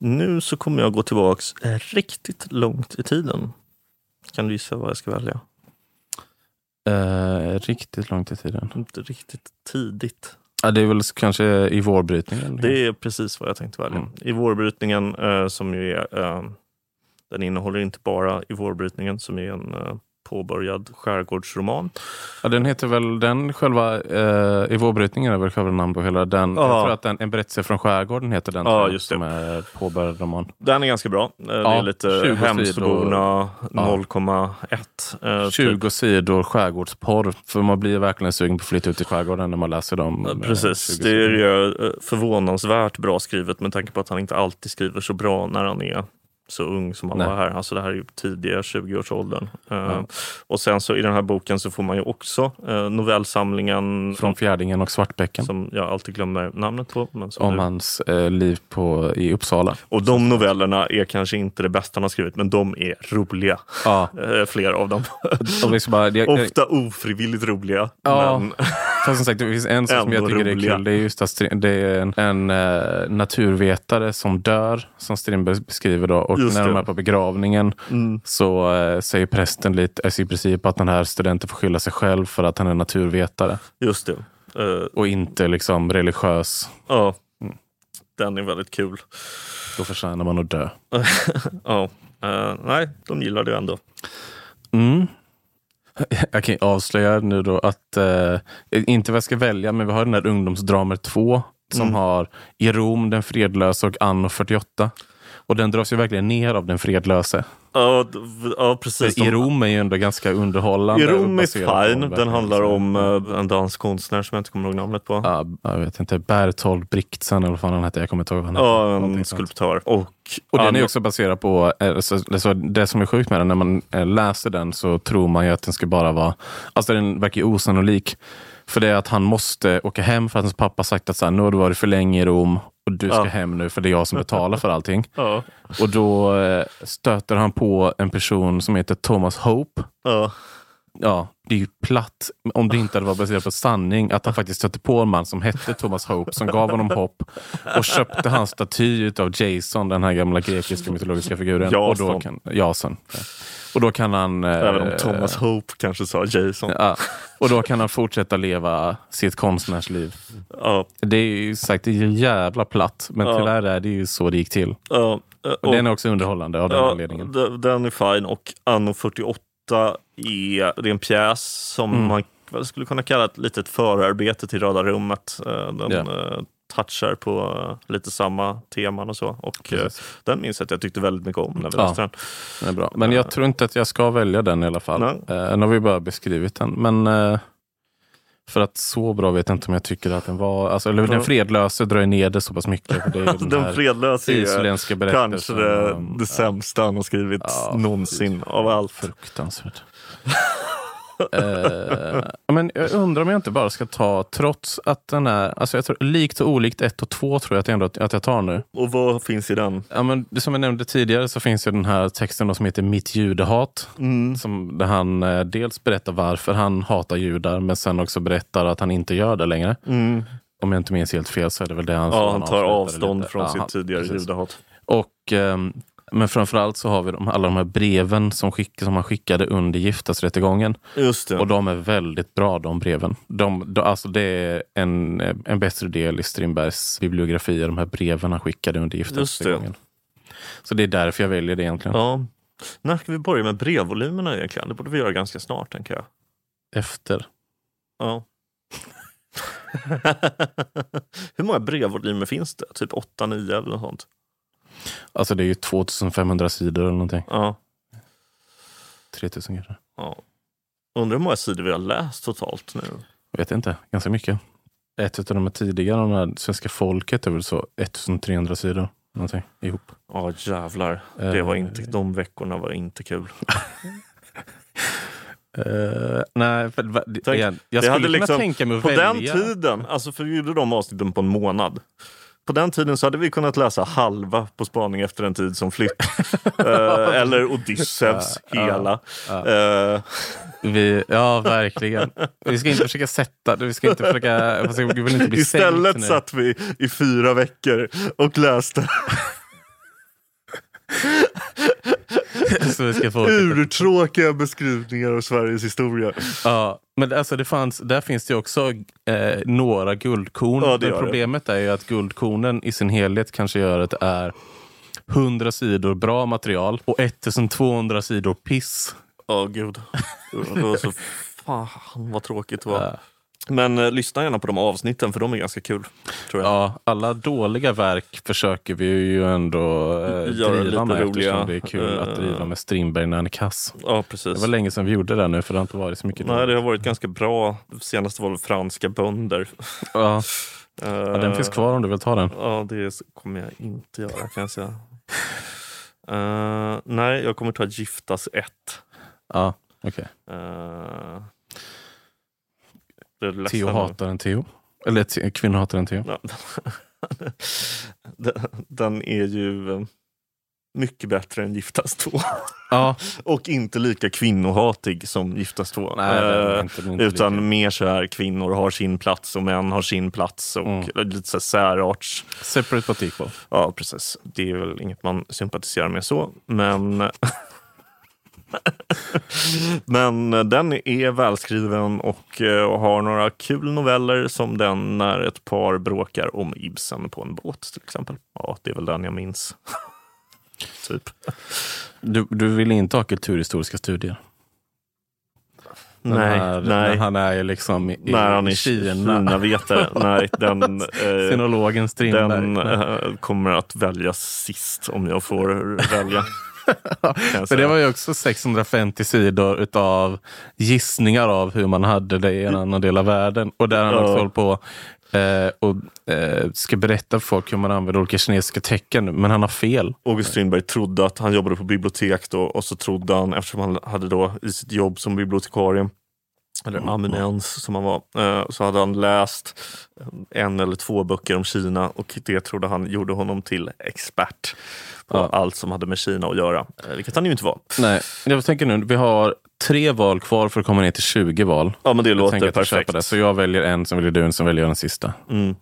Speaker 1: Nu så kommer jag gå tillbaks eh, riktigt långt i tiden. Kan du gissa vad jag ska välja?
Speaker 2: Eh, riktigt långt i tiden.
Speaker 1: Inte riktigt tidigt.
Speaker 2: Ja, det är väl kanske i vårbrytningen.
Speaker 1: Det är precis vad jag tänkte välja.
Speaker 2: Mm.
Speaker 1: I vårbrytningen, eh, som ju är, eh, den innehåller inte bara i vårbrytningen som är en eh, påbörjad skärgårdsroman.
Speaker 2: Ja, den heter väl, den själva, eh, i vårbrytningen är väl själva namn på hela den.
Speaker 1: Ja.
Speaker 2: Jag tror att den, En berättelse från skärgården heter den.
Speaker 1: Ja, just det.
Speaker 2: Som är påbörjad roman.
Speaker 1: Den är ganska bra. Eh, det
Speaker 2: Ja,
Speaker 1: är lite
Speaker 2: 20
Speaker 1: Hemsöborna
Speaker 2: Ja.
Speaker 1: 0,1. eh, typ.
Speaker 2: 20 sidor skärgårdsporr. För man blir verkligen sugen på att flytta ut i skärgården när man läser dem. Eh,
Speaker 1: Precis,
Speaker 2: 20
Speaker 1: det är eh, förvånansvärt bra skrivet med tanke på att han inte alltid skriver så bra när han är så ung som han
Speaker 2: Nej.
Speaker 1: var här. Alltså det här är ju tidiga 20-årsåldern. Eh,
Speaker 2: Ja.
Speaker 1: Och sen så i den här boken så får man ju också eh, novellsamlingen
Speaker 2: Från Fjärdingen och Svartbäcken.
Speaker 1: som jag alltid glömmer namnet på. Men
Speaker 2: Om
Speaker 1: nu-
Speaker 2: hans eh, liv på, i Uppsala.
Speaker 1: Och de novellerna är kanske inte det bästa han har skrivit, men de är roliga.
Speaker 2: Ja,
Speaker 1: Flera av dem.
Speaker 2: liksom bara, det,
Speaker 1: Ofta ofrivilligt roliga.
Speaker 2: Ja.
Speaker 1: Men,
Speaker 2: Fast som sagt, det finns en sak som jag tycker är
Speaker 1: roliga.
Speaker 2: kul. Det är just att det är en, en eh, naturvetare som dör, som Strindberg beskriver. Då. Och
Speaker 1: Just
Speaker 2: när de
Speaker 1: det.
Speaker 2: är på begravningen
Speaker 1: mm,
Speaker 2: så eh, säger prästen lite, alltså i princip att den här studenten får skylla sig själv för att han är naturvetare.
Speaker 1: just det. Eh,
Speaker 2: Och inte liksom religiös.
Speaker 1: ja.
Speaker 2: Mm.
Speaker 1: Den är väldigt kul.
Speaker 2: Då förtjänar man att dö.
Speaker 1: ja. Eh, nej, de gillar det ändå.
Speaker 2: Mm. Jag kan avslöja nu då att, eh, inte vad jag ska välja, men vi har den här ungdomsdramer 2 som
Speaker 1: Mm.
Speaker 2: har I Rom, Den fredlöse och Anno 48. Och den dras ju verkligen ner av Den fredlöse.
Speaker 1: Ja, ja precis.
Speaker 2: I Rom är ju ändå ganska underhållande.
Speaker 1: I Rom är fine. Den handlar
Speaker 2: liksom-
Speaker 1: om eh, en dansk konstnär som jag inte kommer ihåg namnet på.
Speaker 2: Ja, jag vet inte, Berthold Brichtsen eller vad fan han hette. Jag kommer inte ihåg vad han hette.
Speaker 1: Ja, en skulptör. Och,
Speaker 2: Och den är också baserad på, eh, så, så det som är sjukt med den, när man eh, läser den så tror man ju att den ska bara vara, alltså den verkar ju osannolik. För det är att han måste åka hem för att hans pappa sagt att så här, nu har du varit för länge i Rom och du ska
Speaker 1: Ja.
Speaker 2: hem nu för det är jag som betalar för allting.
Speaker 1: Ja,
Speaker 2: Och då eh, stöter han på en person som heter Thomas Hope.
Speaker 1: ja,
Speaker 2: Ja, det är ju platt om det inte hade varit baserat på sanning att han faktiskt stötte på en man som hette Thomas Hope som gav honom hopp och köpte hans staty av Jason, den här gamla grekiska mytologiska figuren. Och då
Speaker 1: Jason.
Speaker 2: kan, Jason. Och då kan han... eh,
Speaker 1: även om Thomas Hope kanske sa Jason.
Speaker 2: Ja, och då kan han fortsätta leva sitt konstnärsliv.
Speaker 1: Ja,
Speaker 2: Det är ju sagt, det är jävla platt. Men
Speaker 1: Ja.
Speaker 2: tyvärr är det ju så det gick till.
Speaker 1: ja, eh,
Speaker 2: Och den är också underhållande av den
Speaker 1: ja,
Speaker 2: anledningen.
Speaker 1: den är fine. Och Anno 48 är, det är en pjäs som
Speaker 2: Mm.
Speaker 1: man skulle kunna kalla ett litet förarbete till Röda rummet. Eh, Den
Speaker 2: Ja.
Speaker 1: Eh, touchar på eh, lite samma teman och så. Och eh,
Speaker 2: Precis.
Speaker 1: den minns jag att jag tyckte väldigt mycket om när vi
Speaker 2: Ja.
Speaker 1: läste den.
Speaker 2: Den är bra. Men jag tror inte att jag ska välja den i alla fall.
Speaker 1: Nej.
Speaker 2: Eh, nu har vi bara beskrivit den. Men eh, för att så bra vet jag inte om jag tycker att den var. Alltså, eller. Den fredlöse drar ju ner det så pass mycket. För det är den,
Speaker 1: Den
Speaker 2: här
Speaker 1: fredlösa är kanske det, det sämsta han har skrivit
Speaker 2: Ja,
Speaker 1: någonsin av allt.
Speaker 2: Fruktansvärt. Eh, men jag undrar om jag inte bara ska ta, trots att den är, alltså jag tror, likt och olikt ett och två tror jag att, jag ändå, att jag tar nu.
Speaker 1: Och vad finns i den?
Speaker 2: Ja, men som jag nämnde tidigare så finns ju den här texten då som heter Mitt judehat. Som, där han eh, dels berättar varför han hatar judar men sen också berättar att han inte gör det längre.
Speaker 1: Mm.
Speaker 2: Om jag inte minns helt fel så är det väl det han
Speaker 1: Ja, han tar avstånd
Speaker 2: lite.
Speaker 1: från
Speaker 2: Ja,
Speaker 1: sitt tidigare
Speaker 2: precis.
Speaker 1: judehat.
Speaker 2: Och, ehm, men framförallt så har vi de, alla de här breven som, skick, som han skickade under giftasrättegången.
Speaker 1: Just det.
Speaker 2: Och de är väldigt bra de breven. De, de, alltså det är en, en bättre del i Strindbergs bibliografi, de här breven han skickade under giftasrättegången. Så det är därför jag väljer det egentligen.
Speaker 1: Ja. När ska vi börja med brevvolymerna egentligen? Det borde vi göra ganska snart, tänker jag.
Speaker 2: Efter.
Speaker 1: Ja. Hur många brevvolymer finns det? Typ 8-9 eller något sånt?
Speaker 2: Alltså det är ju 2500 sidor eller någonting.
Speaker 1: Ja.
Speaker 2: 3000 kanske.
Speaker 1: ja. Undrar hur många sidor vi har läst totalt nu.
Speaker 2: Jag vet inte, ganska mycket. Ett av de här tidigare, de här Svenska folket, är väl så 1300 sidor. Någonting ihop.
Speaker 1: Ja jävlar. Det var inte, de veckorna var inte kul.
Speaker 2: Uh, nej, för,
Speaker 1: Tänk,
Speaker 2: jag
Speaker 1: det
Speaker 2: skulle
Speaker 1: hade
Speaker 2: kunna
Speaker 1: liksom-
Speaker 2: tänka mig att
Speaker 1: På
Speaker 2: välja.
Speaker 1: den tiden, alltså för vi gjorde de avsnitten på en månad. På den tiden så hade vi kunnat läsa halva På spaning efter en tid som flytt. Eh, eller Odysseus hela. Eh,
Speaker 2: Vi, ja, verkligen. Vi ska inte försöka sätta Vi ska inte försöka... Jag vill inte bli
Speaker 1: istället satt vi i fyra veckor och läste
Speaker 2: Så vi ska få
Speaker 1: urtråkiga beskrivningar av Sveriges historia.
Speaker 2: Ja, men alltså det fanns, där finns det också eh, några guldkorn.
Speaker 1: Ja,
Speaker 2: men
Speaker 1: gör det.
Speaker 2: problemet är ju att guldkornen i sin helhet kanske gör att det är 100 sidor bra material och 1200 sidor piss.
Speaker 1: Ja, gud. Det var så fan vad tråkigt det var. Men eh, lyssna gärna på de avsnitten för de är ganska kul. Tror jag.
Speaker 2: Ja, alla dåliga verk försöker vi ju ändå eh,
Speaker 1: Göra lite
Speaker 2: driva med
Speaker 1: roliga,
Speaker 2: eftersom det är kul
Speaker 1: eh,
Speaker 2: att driva med Strindberg när han är kass.
Speaker 1: Ja, precis.
Speaker 2: Det var länge sedan vi gjorde det nu för det har inte varit så mycket.
Speaker 1: Nej, det har varit ganska bra. Senast var det franska bönder.
Speaker 2: ja,
Speaker 1: Eh,
Speaker 2: ja, den finns kvar om du vill ta den.
Speaker 1: Ja, det kommer jag inte göra kan jag säga. Eh, nej, jag kommer ta Giftas 1.
Speaker 2: Ja, okej.
Speaker 1: Uh, det är ledsen
Speaker 2: Theo hatar en Theo. Eller kvinnor hatar en Theo.
Speaker 1: Ja. den, är ju eh, mycket bättre än Giftas 2.
Speaker 2: Ja,
Speaker 1: Och inte lika kvinnohatig som Giftas 2.
Speaker 2: Nej,
Speaker 1: Eh,
Speaker 2: inte- inte
Speaker 1: utan
Speaker 2: lika.
Speaker 1: mer så här kvinnor har sin plats och män har sin plats. Och
Speaker 2: Mm.
Speaker 1: lite så här särarts.
Speaker 2: separate but equal.
Speaker 1: Ja, precis. Det är väl inget man sympatiserar med så. Men, men den är välskriven och eh, har några kul noveller som den när ett par bråkar om Ibsen på en båt till exempel. Ja, det är väl den jag minns. typ.
Speaker 2: Du, du vill inte ha kulturhistoriska studier? Den
Speaker 1: Nej,
Speaker 2: här,
Speaker 1: nej.
Speaker 2: När han är liksom i,
Speaker 1: När han är
Speaker 2: Kina.
Speaker 1: Kina-vetare. Nej, den, eh,
Speaker 2: Sinologen Strindberg.
Speaker 1: den eh, kommer att väljas sist om jag får välja.
Speaker 2: För det var ju också 650 sidor utav gissningar av hur man hade det i en annan del av världen. Och där han också håller på eh, och eh, ska berätta för folk hur man använder olika kinesiska tecken. Men han har fel.
Speaker 1: August Strindberg trodde att han jobbade på bibliotek då och så trodde han, eftersom han hade då i sitt jobb som bibliotekarie, eller amunens som han var, eh, så hade han läst en eller två böcker om Kina och det trodde han gjorde honom till expert på
Speaker 2: Ja.
Speaker 1: allt som hade med Kina att göra. Eh, Vilket han ju inte var.
Speaker 2: Nej, jag tänker nu, vi har tre val kvar för att komma ner till 20 val.
Speaker 1: Ja men det
Speaker 2: Jag
Speaker 1: låter perfekt.
Speaker 2: Det. Så jag väljer en, sen väljer du en, sen väljer jag den sista.
Speaker 1: Mm.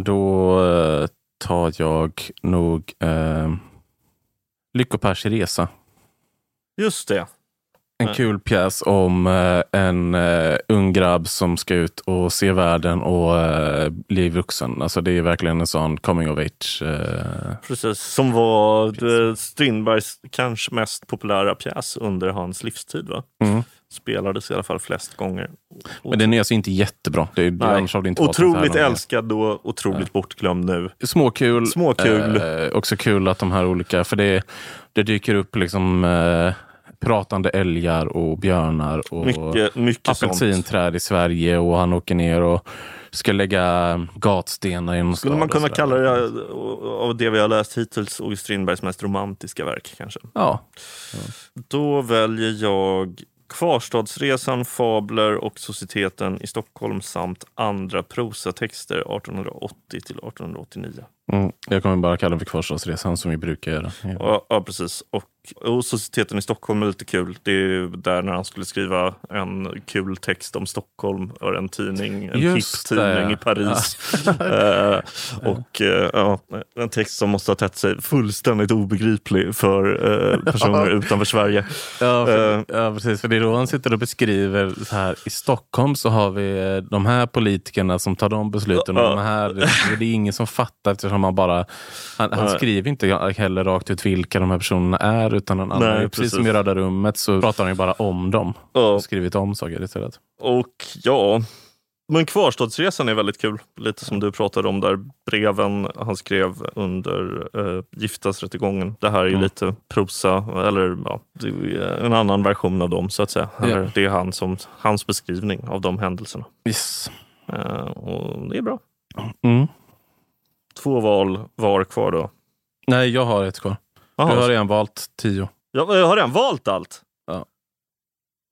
Speaker 2: Då eh, tar jag nog eh, Lycko-Pers resa.
Speaker 1: Just det.
Speaker 2: En
Speaker 1: Nej.
Speaker 2: kul pjäs om eh, en eh, ung grabb som ska ut och se världen och eh, bli vuxen. Alltså det är verkligen en sån coming of age.
Speaker 1: Precis, som var Strindbergs kanske mest populära pjäs under hans livstid. Va?
Speaker 2: mm.
Speaker 1: Spelades i alla fall flest gånger.
Speaker 2: Men den är alltså inte jättebra. Det, det,
Speaker 1: Nej.
Speaker 2: annars inte
Speaker 1: Otroligt älskad då, otroligt bortglömd nu.
Speaker 2: Småkul.
Speaker 1: Småkul.
Speaker 2: Eh, också kul att de här olika, för det, det dyker upp liksom eh, pratande älgar och björnar och
Speaker 1: Mycket, mycket sånt.
Speaker 2: apelsinträd i Sverige och han åker ner och ska lägga gatstenar i någon
Speaker 1: Skulle man kunna kalla det, eh, av det vi har läst hittills, August Strindbergs mest romantiska verk kanske?
Speaker 2: Ja.
Speaker 1: Då väljer jag Kvarstadsresan, Fabler och Societeten i Stockholm samt andra prosatexter 1880 till 1889.
Speaker 2: Mm. Jag kommer bara kalla den för Kvarstadsresan som vi brukar göra.
Speaker 1: Ja, ja precis. Och, och Societeten i Stockholm är lite kul. Det är där när han skulle skriva en kul text om Stockholm och en tidning, en hipp-tidning
Speaker 2: ja.
Speaker 1: i Paris. Eh, och eh, ja, en text som måste ha tett sig fullständigt obegriplig för eh, personer utanför Sverige.
Speaker 2: Ja, för, ja, precis. För det är då han sitter och beskriver så här. I Stockholm så har vi de här politikerna som tar de besluten. Och
Speaker 1: Ja.
Speaker 2: de här, det, det är ingen som fattar eftersom man bara... Han, han skriver inte heller rakt ut vilka de här personerna är. Utan någon annan.
Speaker 1: Nej,
Speaker 2: Precis som i Röda rummet så pratar han ju bara om dem.
Speaker 1: Ja.
Speaker 2: Och skrivit om saker istället.
Speaker 1: Och ja, men Kvarstadsresan är väldigt kul. Lite som du pratade om där. Breven han skrev under eh, giftasrättegången. Det här är ju
Speaker 2: Mm.
Speaker 1: lite prosa, eller ja, en annan version av dem så att säga. Eller Det är han som, hans beskrivning av de händelserna.
Speaker 2: Yes.
Speaker 1: Eh, och det är bra.
Speaker 2: Mm.
Speaker 1: Två val var kvar då.
Speaker 2: Nej, jag har ett kvar.
Speaker 1: Jaha,
Speaker 2: Du har redan valt tio.
Speaker 1: jag, jag har redan valt allt.
Speaker 2: Ja.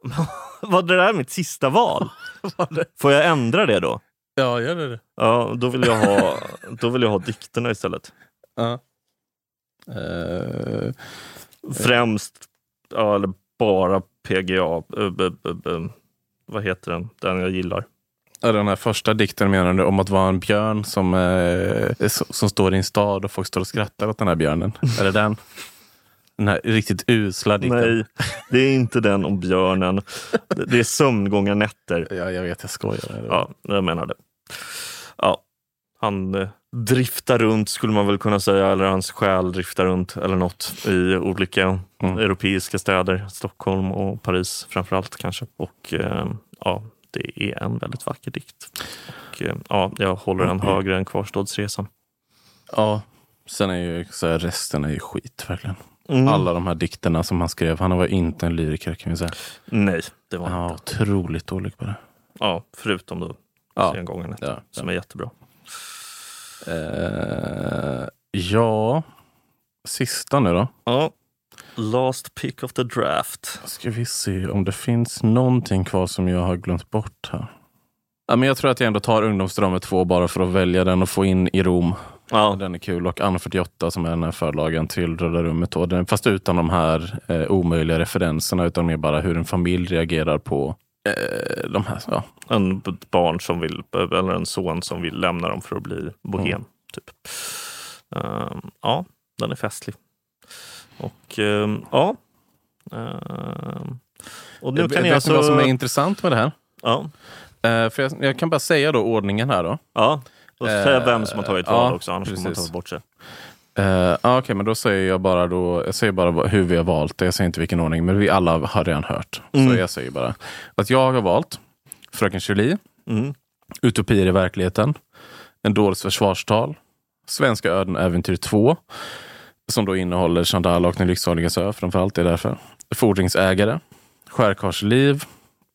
Speaker 1: Var det där mitt sista val? Får jag ändra det då?
Speaker 2: Ja, gör det.
Speaker 1: Ja, då vill jag ha, då vill jag ha dikterna istället.
Speaker 2: Ja. Eh,
Speaker 1: Främst, ja, eller bara PGA. eh, b- b- b- vad heter den? Den jag gillar.
Speaker 2: Den här första dikten menar du om att vara en björn som, eh, som, står i en stad och folk står och skrattar åt den här björnen. Är det den? Den här riktigt usla dikten.
Speaker 1: Nej, det är inte den om björnen. Det är sömngånga nätter.
Speaker 2: Ja, jag vet, jag skojar.
Speaker 1: Ja, jag menar det. Ja, han eh, driftar runt skulle man väl kunna säga, eller hans själ driftar runt eller något i olika
Speaker 2: Mm.
Speaker 1: europeiska städer. Stockholm och Paris framförallt kanske. Och eh, ja, det är en väldigt vacker dikt. Och, eh, ja, jag håller den högre än Kvarstadsresan.
Speaker 2: Ja, sen är ju så här, resten är ju skit verkligen.
Speaker 1: Mm.
Speaker 2: Alla de här dikterna som han skrev, han var inte en lyriker kan vi säga.
Speaker 1: Nej, det var
Speaker 2: Han
Speaker 1: han
Speaker 2: var
Speaker 1: inte.
Speaker 2: otroligt dålig på det.
Speaker 1: Ja, förutom då
Speaker 2: Ja,
Speaker 1: Sengången,
Speaker 2: ja,
Speaker 1: som är jättebra.
Speaker 2: Eh, ja, sista nu då.
Speaker 1: Ja. Last pick of the draft.
Speaker 2: Ska vi se om det finns någonting kvar som jag har glömt bort här. Ja, men jag tror att jag ändå tar ungdomsdrama 2 bara för att välja den och få in i Rom.
Speaker 1: Ja,
Speaker 2: Den är kul. Och Anna 48 som är den här förlagen till Röda rummet. Då. Den, fast utan de här eh, omöjliga referenserna utan mer bara hur en familj reagerar på eh, de här. Ja.
Speaker 1: en barn som vill, eller en son som vill lämna dem för att bli bohem.
Speaker 2: Mm.
Speaker 1: Typ. Ehm, ja, den är festlig. Och ehm, ja. Ehm, och nu kan jag
Speaker 2: ni vad som är
Speaker 1: alltså...
Speaker 2: intressant med det här?
Speaker 1: Ja,
Speaker 2: Eh, för jag, jag kan bara säga då ordningen här då.
Speaker 1: ja. Och jag
Speaker 2: Eh,
Speaker 1: vem som har tagit
Speaker 2: ja,
Speaker 1: vad också, annars kommer man
Speaker 2: precis.
Speaker 1: ta bort sig.
Speaker 2: Uh, Okej, men då säger jag bara då, jag säger bara hur vi har valt det. Jag säger inte vilken ordning, men vi alla har redan hört.
Speaker 1: Mm.
Speaker 2: Så jag säger bara att jag har valt Fröken Julie,
Speaker 1: Mm.
Speaker 2: Utopier i verkligheten, En dåres försvarstal, Svenska öden äventyr 2, som då innehåller Chandal och Den lycksaliga sö framförallt det är därför. Fordringsägare, Skärkarsliv,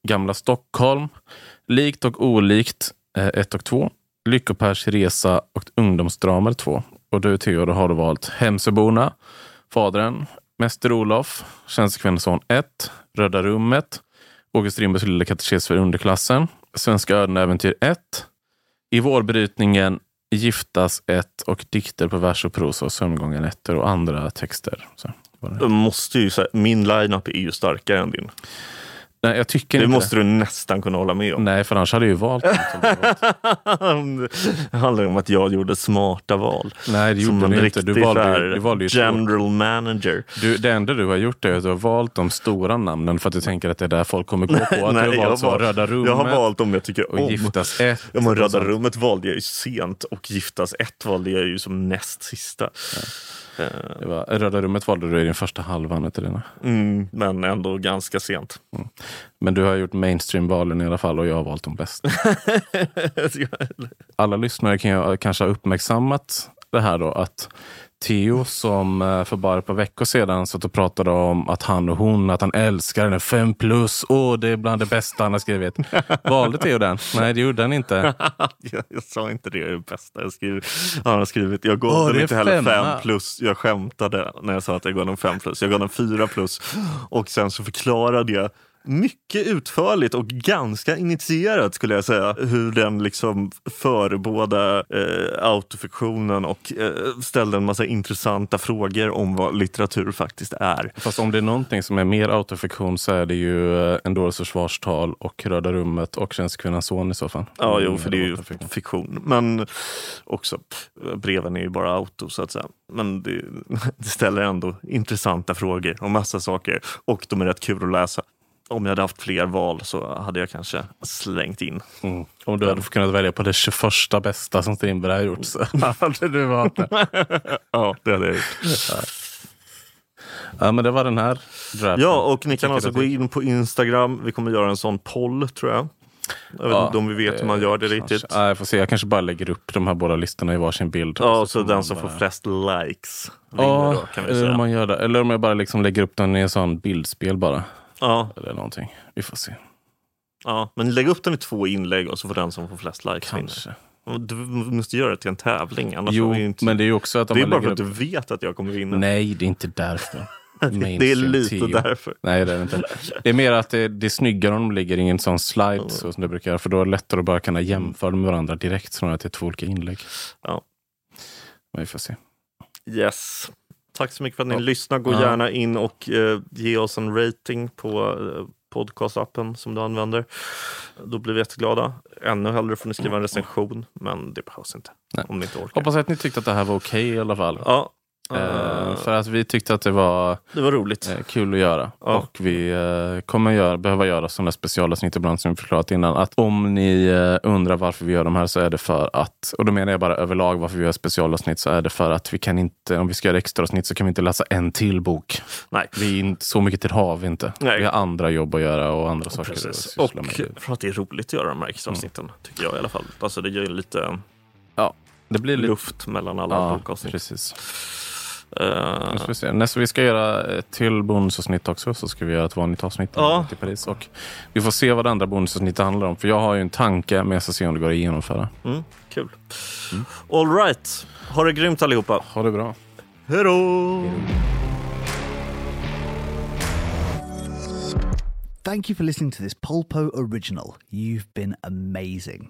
Speaker 2: Gamla Stockholm, Likt och olikt eh, 1 och 2, Lyckopärs resa och Ungdomsdramer 2. Och du Theodor har du valt Hemsöborna, Fadern, Mäster Olof, Tjänstekvinnans 1, Röda rummet, August Strindbergs Lilla katekes för underklassen, Svenska ödenäventyr 1, I vårbrytningen Giftas 1 och Dikter på vers och prosa och Sömngången 1 och andra texter. Så, var det.
Speaker 1: Jag måste ju säga, min lineup är ju starkare än din.
Speaker 2: Nej, jag tycker
Speaker 1: Det
Speaker 2: inte
Speaker 1: måste du nästan kunna hålla med om.
Speaker 2: Nej, för annars hade jag ju valt
Speaker 1: det handlar om att jag gjorde smarta val.
Speaker 2: Nej, det gjorde du inte. Du valde, du valde ju
Speaker 1: general manager.
Speaker 2: Du, det enda du har gjort är att du har valt de stora namnen för att du tänker att det är där folk kommer gå på. Att du har
Speaker 1: Nej, jag,
Speaker 2: valt så,
Speaker 1: har
Speaker 2: Röda
Speaker 1: valt,
Speaker 2: rummet
Speaker 1: jag har valt om jag tycker
Speaker 2: och
Speaker 1: om.
Speaker 2: Giftas 1.
Speaker 1: Ja, men
Speaker 2: och
Speaker 1: Röda rummet valde jag ju sent och Giftas ett valde jag ju som näst sista.
Speaker 2: Det var, Röda rummet valde du i den första halvan utav dina.
Speaker 1: Mm, men ändå ganska sent.
Speaker 2: Men du har gjort mainstream-valen i alla fall och jag har valt de bästa. Alla lyssnare kan ju kanske ha uppmärksammat det här då att Theo som eh, för bara ett par veckor sedan satt och pratade om att han och hon, att han älskar den 5 plus. Åh, det är bland det bästa han har skrivit. Valde Theo den? Nej, det gjorde han inte.
Speaker 1: jag, jag sa inte det är det bästa jag skrivit. Han har skrivit, jag gav den inte heller
Speaker 2: femma.
Speaker 1: 5 plus. Jag skämtade när jag sa att jag gav den 5 plus. Jag gav den 4 plus. Och sen så förklarade jag mycket utförligt och ganska initierat skulle jag säga hur den liksom förebådade eh, autofiktionen och eh, ställde en massa intressanta frågor om vad litteratur faktiskt är.
Speaker 2: Fast om det är någonting som är mer autofiktion så är det ju eh, En dåres försvarstal och Röda rummet och Tjänstekvinnans son i så fall.
Speaker 1: Ja, jo,
Speaker 2: Mm,
Speaker 1: för det är ju fiktion. Men också, breven är ju bara auto så att säga. Men det, det ställer ändå intressanta frågor om massa saker. Och de är rätt kul att läsa. Om jag hade haft fler val så hade jag kanske slängt in.
Speaker 2: Mm. Om du hade kunnat välja på det 21 bästa som Strindberg har gjort så hade du valt det.
Speaker 1: Ja, det hade jag gjort.
Speaker 2: Ja, men det var den här draften.
Speaker 1: Ja, och ni kan alltså gå in på Instagram. Vi kommer göra en sån poll tror jag. Jag vet inte om vi vet hur man gör det
Speaker 2: kanske.
Speaker 1: riktigt.
Speaker 2: Ja, jag får se. Jag kanske bara lägger upp de här båda listorna i varsin bild.
Speaker 1: Ja, så
Speaker 2: får
Speaker 1: den som får flest likes vinner
Speaker 2: Ja,
Speaker 1: då kan vi
Speaker 2: eller om,
Speaker 1: säga.
Speaker 2: man gör det. eller om jag bara liksom lägger upp den i en sån bildspel bara.
Speaker 1: Ja,
Speaker 2: Eller någonting. Vi får se.
Speaker 1: ja, men lägg upp den i två inlägg och så får den som får flest likes vinna.
Speaker 2: Kanske.
Speaker 1: Och Du måste göra det till en tävling. Annars
Speaker 2: Jo,
Speaker 1: vi inte...
Speaker 2: men det är också att om
Speaker 1: det är bara för att du
Speaker 2: upp...
Speaker 1: vet att jag kommer vinna.
Speaker 2: Nej, det är inte därför.
Speaker 1: det är lite
Speaker 2: 10.
Speaker 1: därför.
Speaker 2: Nej, det är det inte. Det är mer att det, det är snyggare om de ligger i en sån slide så som det brukar göra. För då är det lättare att bara kunna jämföra dem med varandra direkt snarare att det är två olika inlägg.
Speaker 1: Ja.
Speaker 2: Men vi får se.
Speaker 1: Yes. Tack så mycket för att ni
Speaker 2: Ja.
Speaker 1: lyssnar. Gå
Speaker 2: Ja.
Speaker 1: gärna in och eh, ge oss en rating på eh, podcastappen som du använder. Då blir vi jätteglada. Ännu hellre får ni skriva en recension, men det behövs inte.
Speaker 2: Nej.
Speaker 1: Om ni inte orkar.
Speaker 2: Hoppas att ni tyckte att det här var okej i alla fall.
Speaker 1: Ja,
Speaker 2: Eh, för att vi tyckte att det var
Speaker 1: det var roligt.
Speaker 2: eh, kul att göra.
Speaker 1: Ja.
Speaker 2: Och vi eh, kommer göra, behöva göra sådana specialavsnitt ibland som vi förklarat innan. Att om ni undrar varför vi gör de här så är det för att, och då menar jag bara överlag varför vi gör specialavsnitt, så är det för att vi kan inte, om vi ska göra extra avsnitt så kan vi inte läsa en till bok.
Speaker 1: Nej.
Speaker 2: Vi inte, så mycket tid har vi inte.
Speaker 1: Nej.
Speaker 2: Vi har andra jobb att göra och andra saker att
Speaker 1: Precis.
Speaker 2: syssla
Speaker 1: Och
Speaker 2: med.
Speaker 1: för att det är roligt att göra de här extra avsnitten, tycker jag i alla fall. Alltså det ger lite
Speaker 2: Ja, det blir lite...
Speaker 1: luft mellan alla
Speaker 2: Ja,
Speaker 1: bokavsnitt.
Speaker 2: precis.
Speaker 1: Eh,
Speaker 2: vi se. Nästa vi ska göra ett till bonusavsnitt också, så ska vi göra ett vanligt avsnitt
Speaker 1: Ja.
Speaker 2: till Paris. Och vi får se vad det andra bonusavsnittet handlar om. För jag har ju en tanke, men jag ska se om det går att genomföra.
Speaker 1: mm, kul. All right. Ha det grymt allihopa.
Speaker 2: Ha det bra.
Speaker 1: Hej då!
Speaker 4: Thank you for listening to this Polpo original. You've been amazing.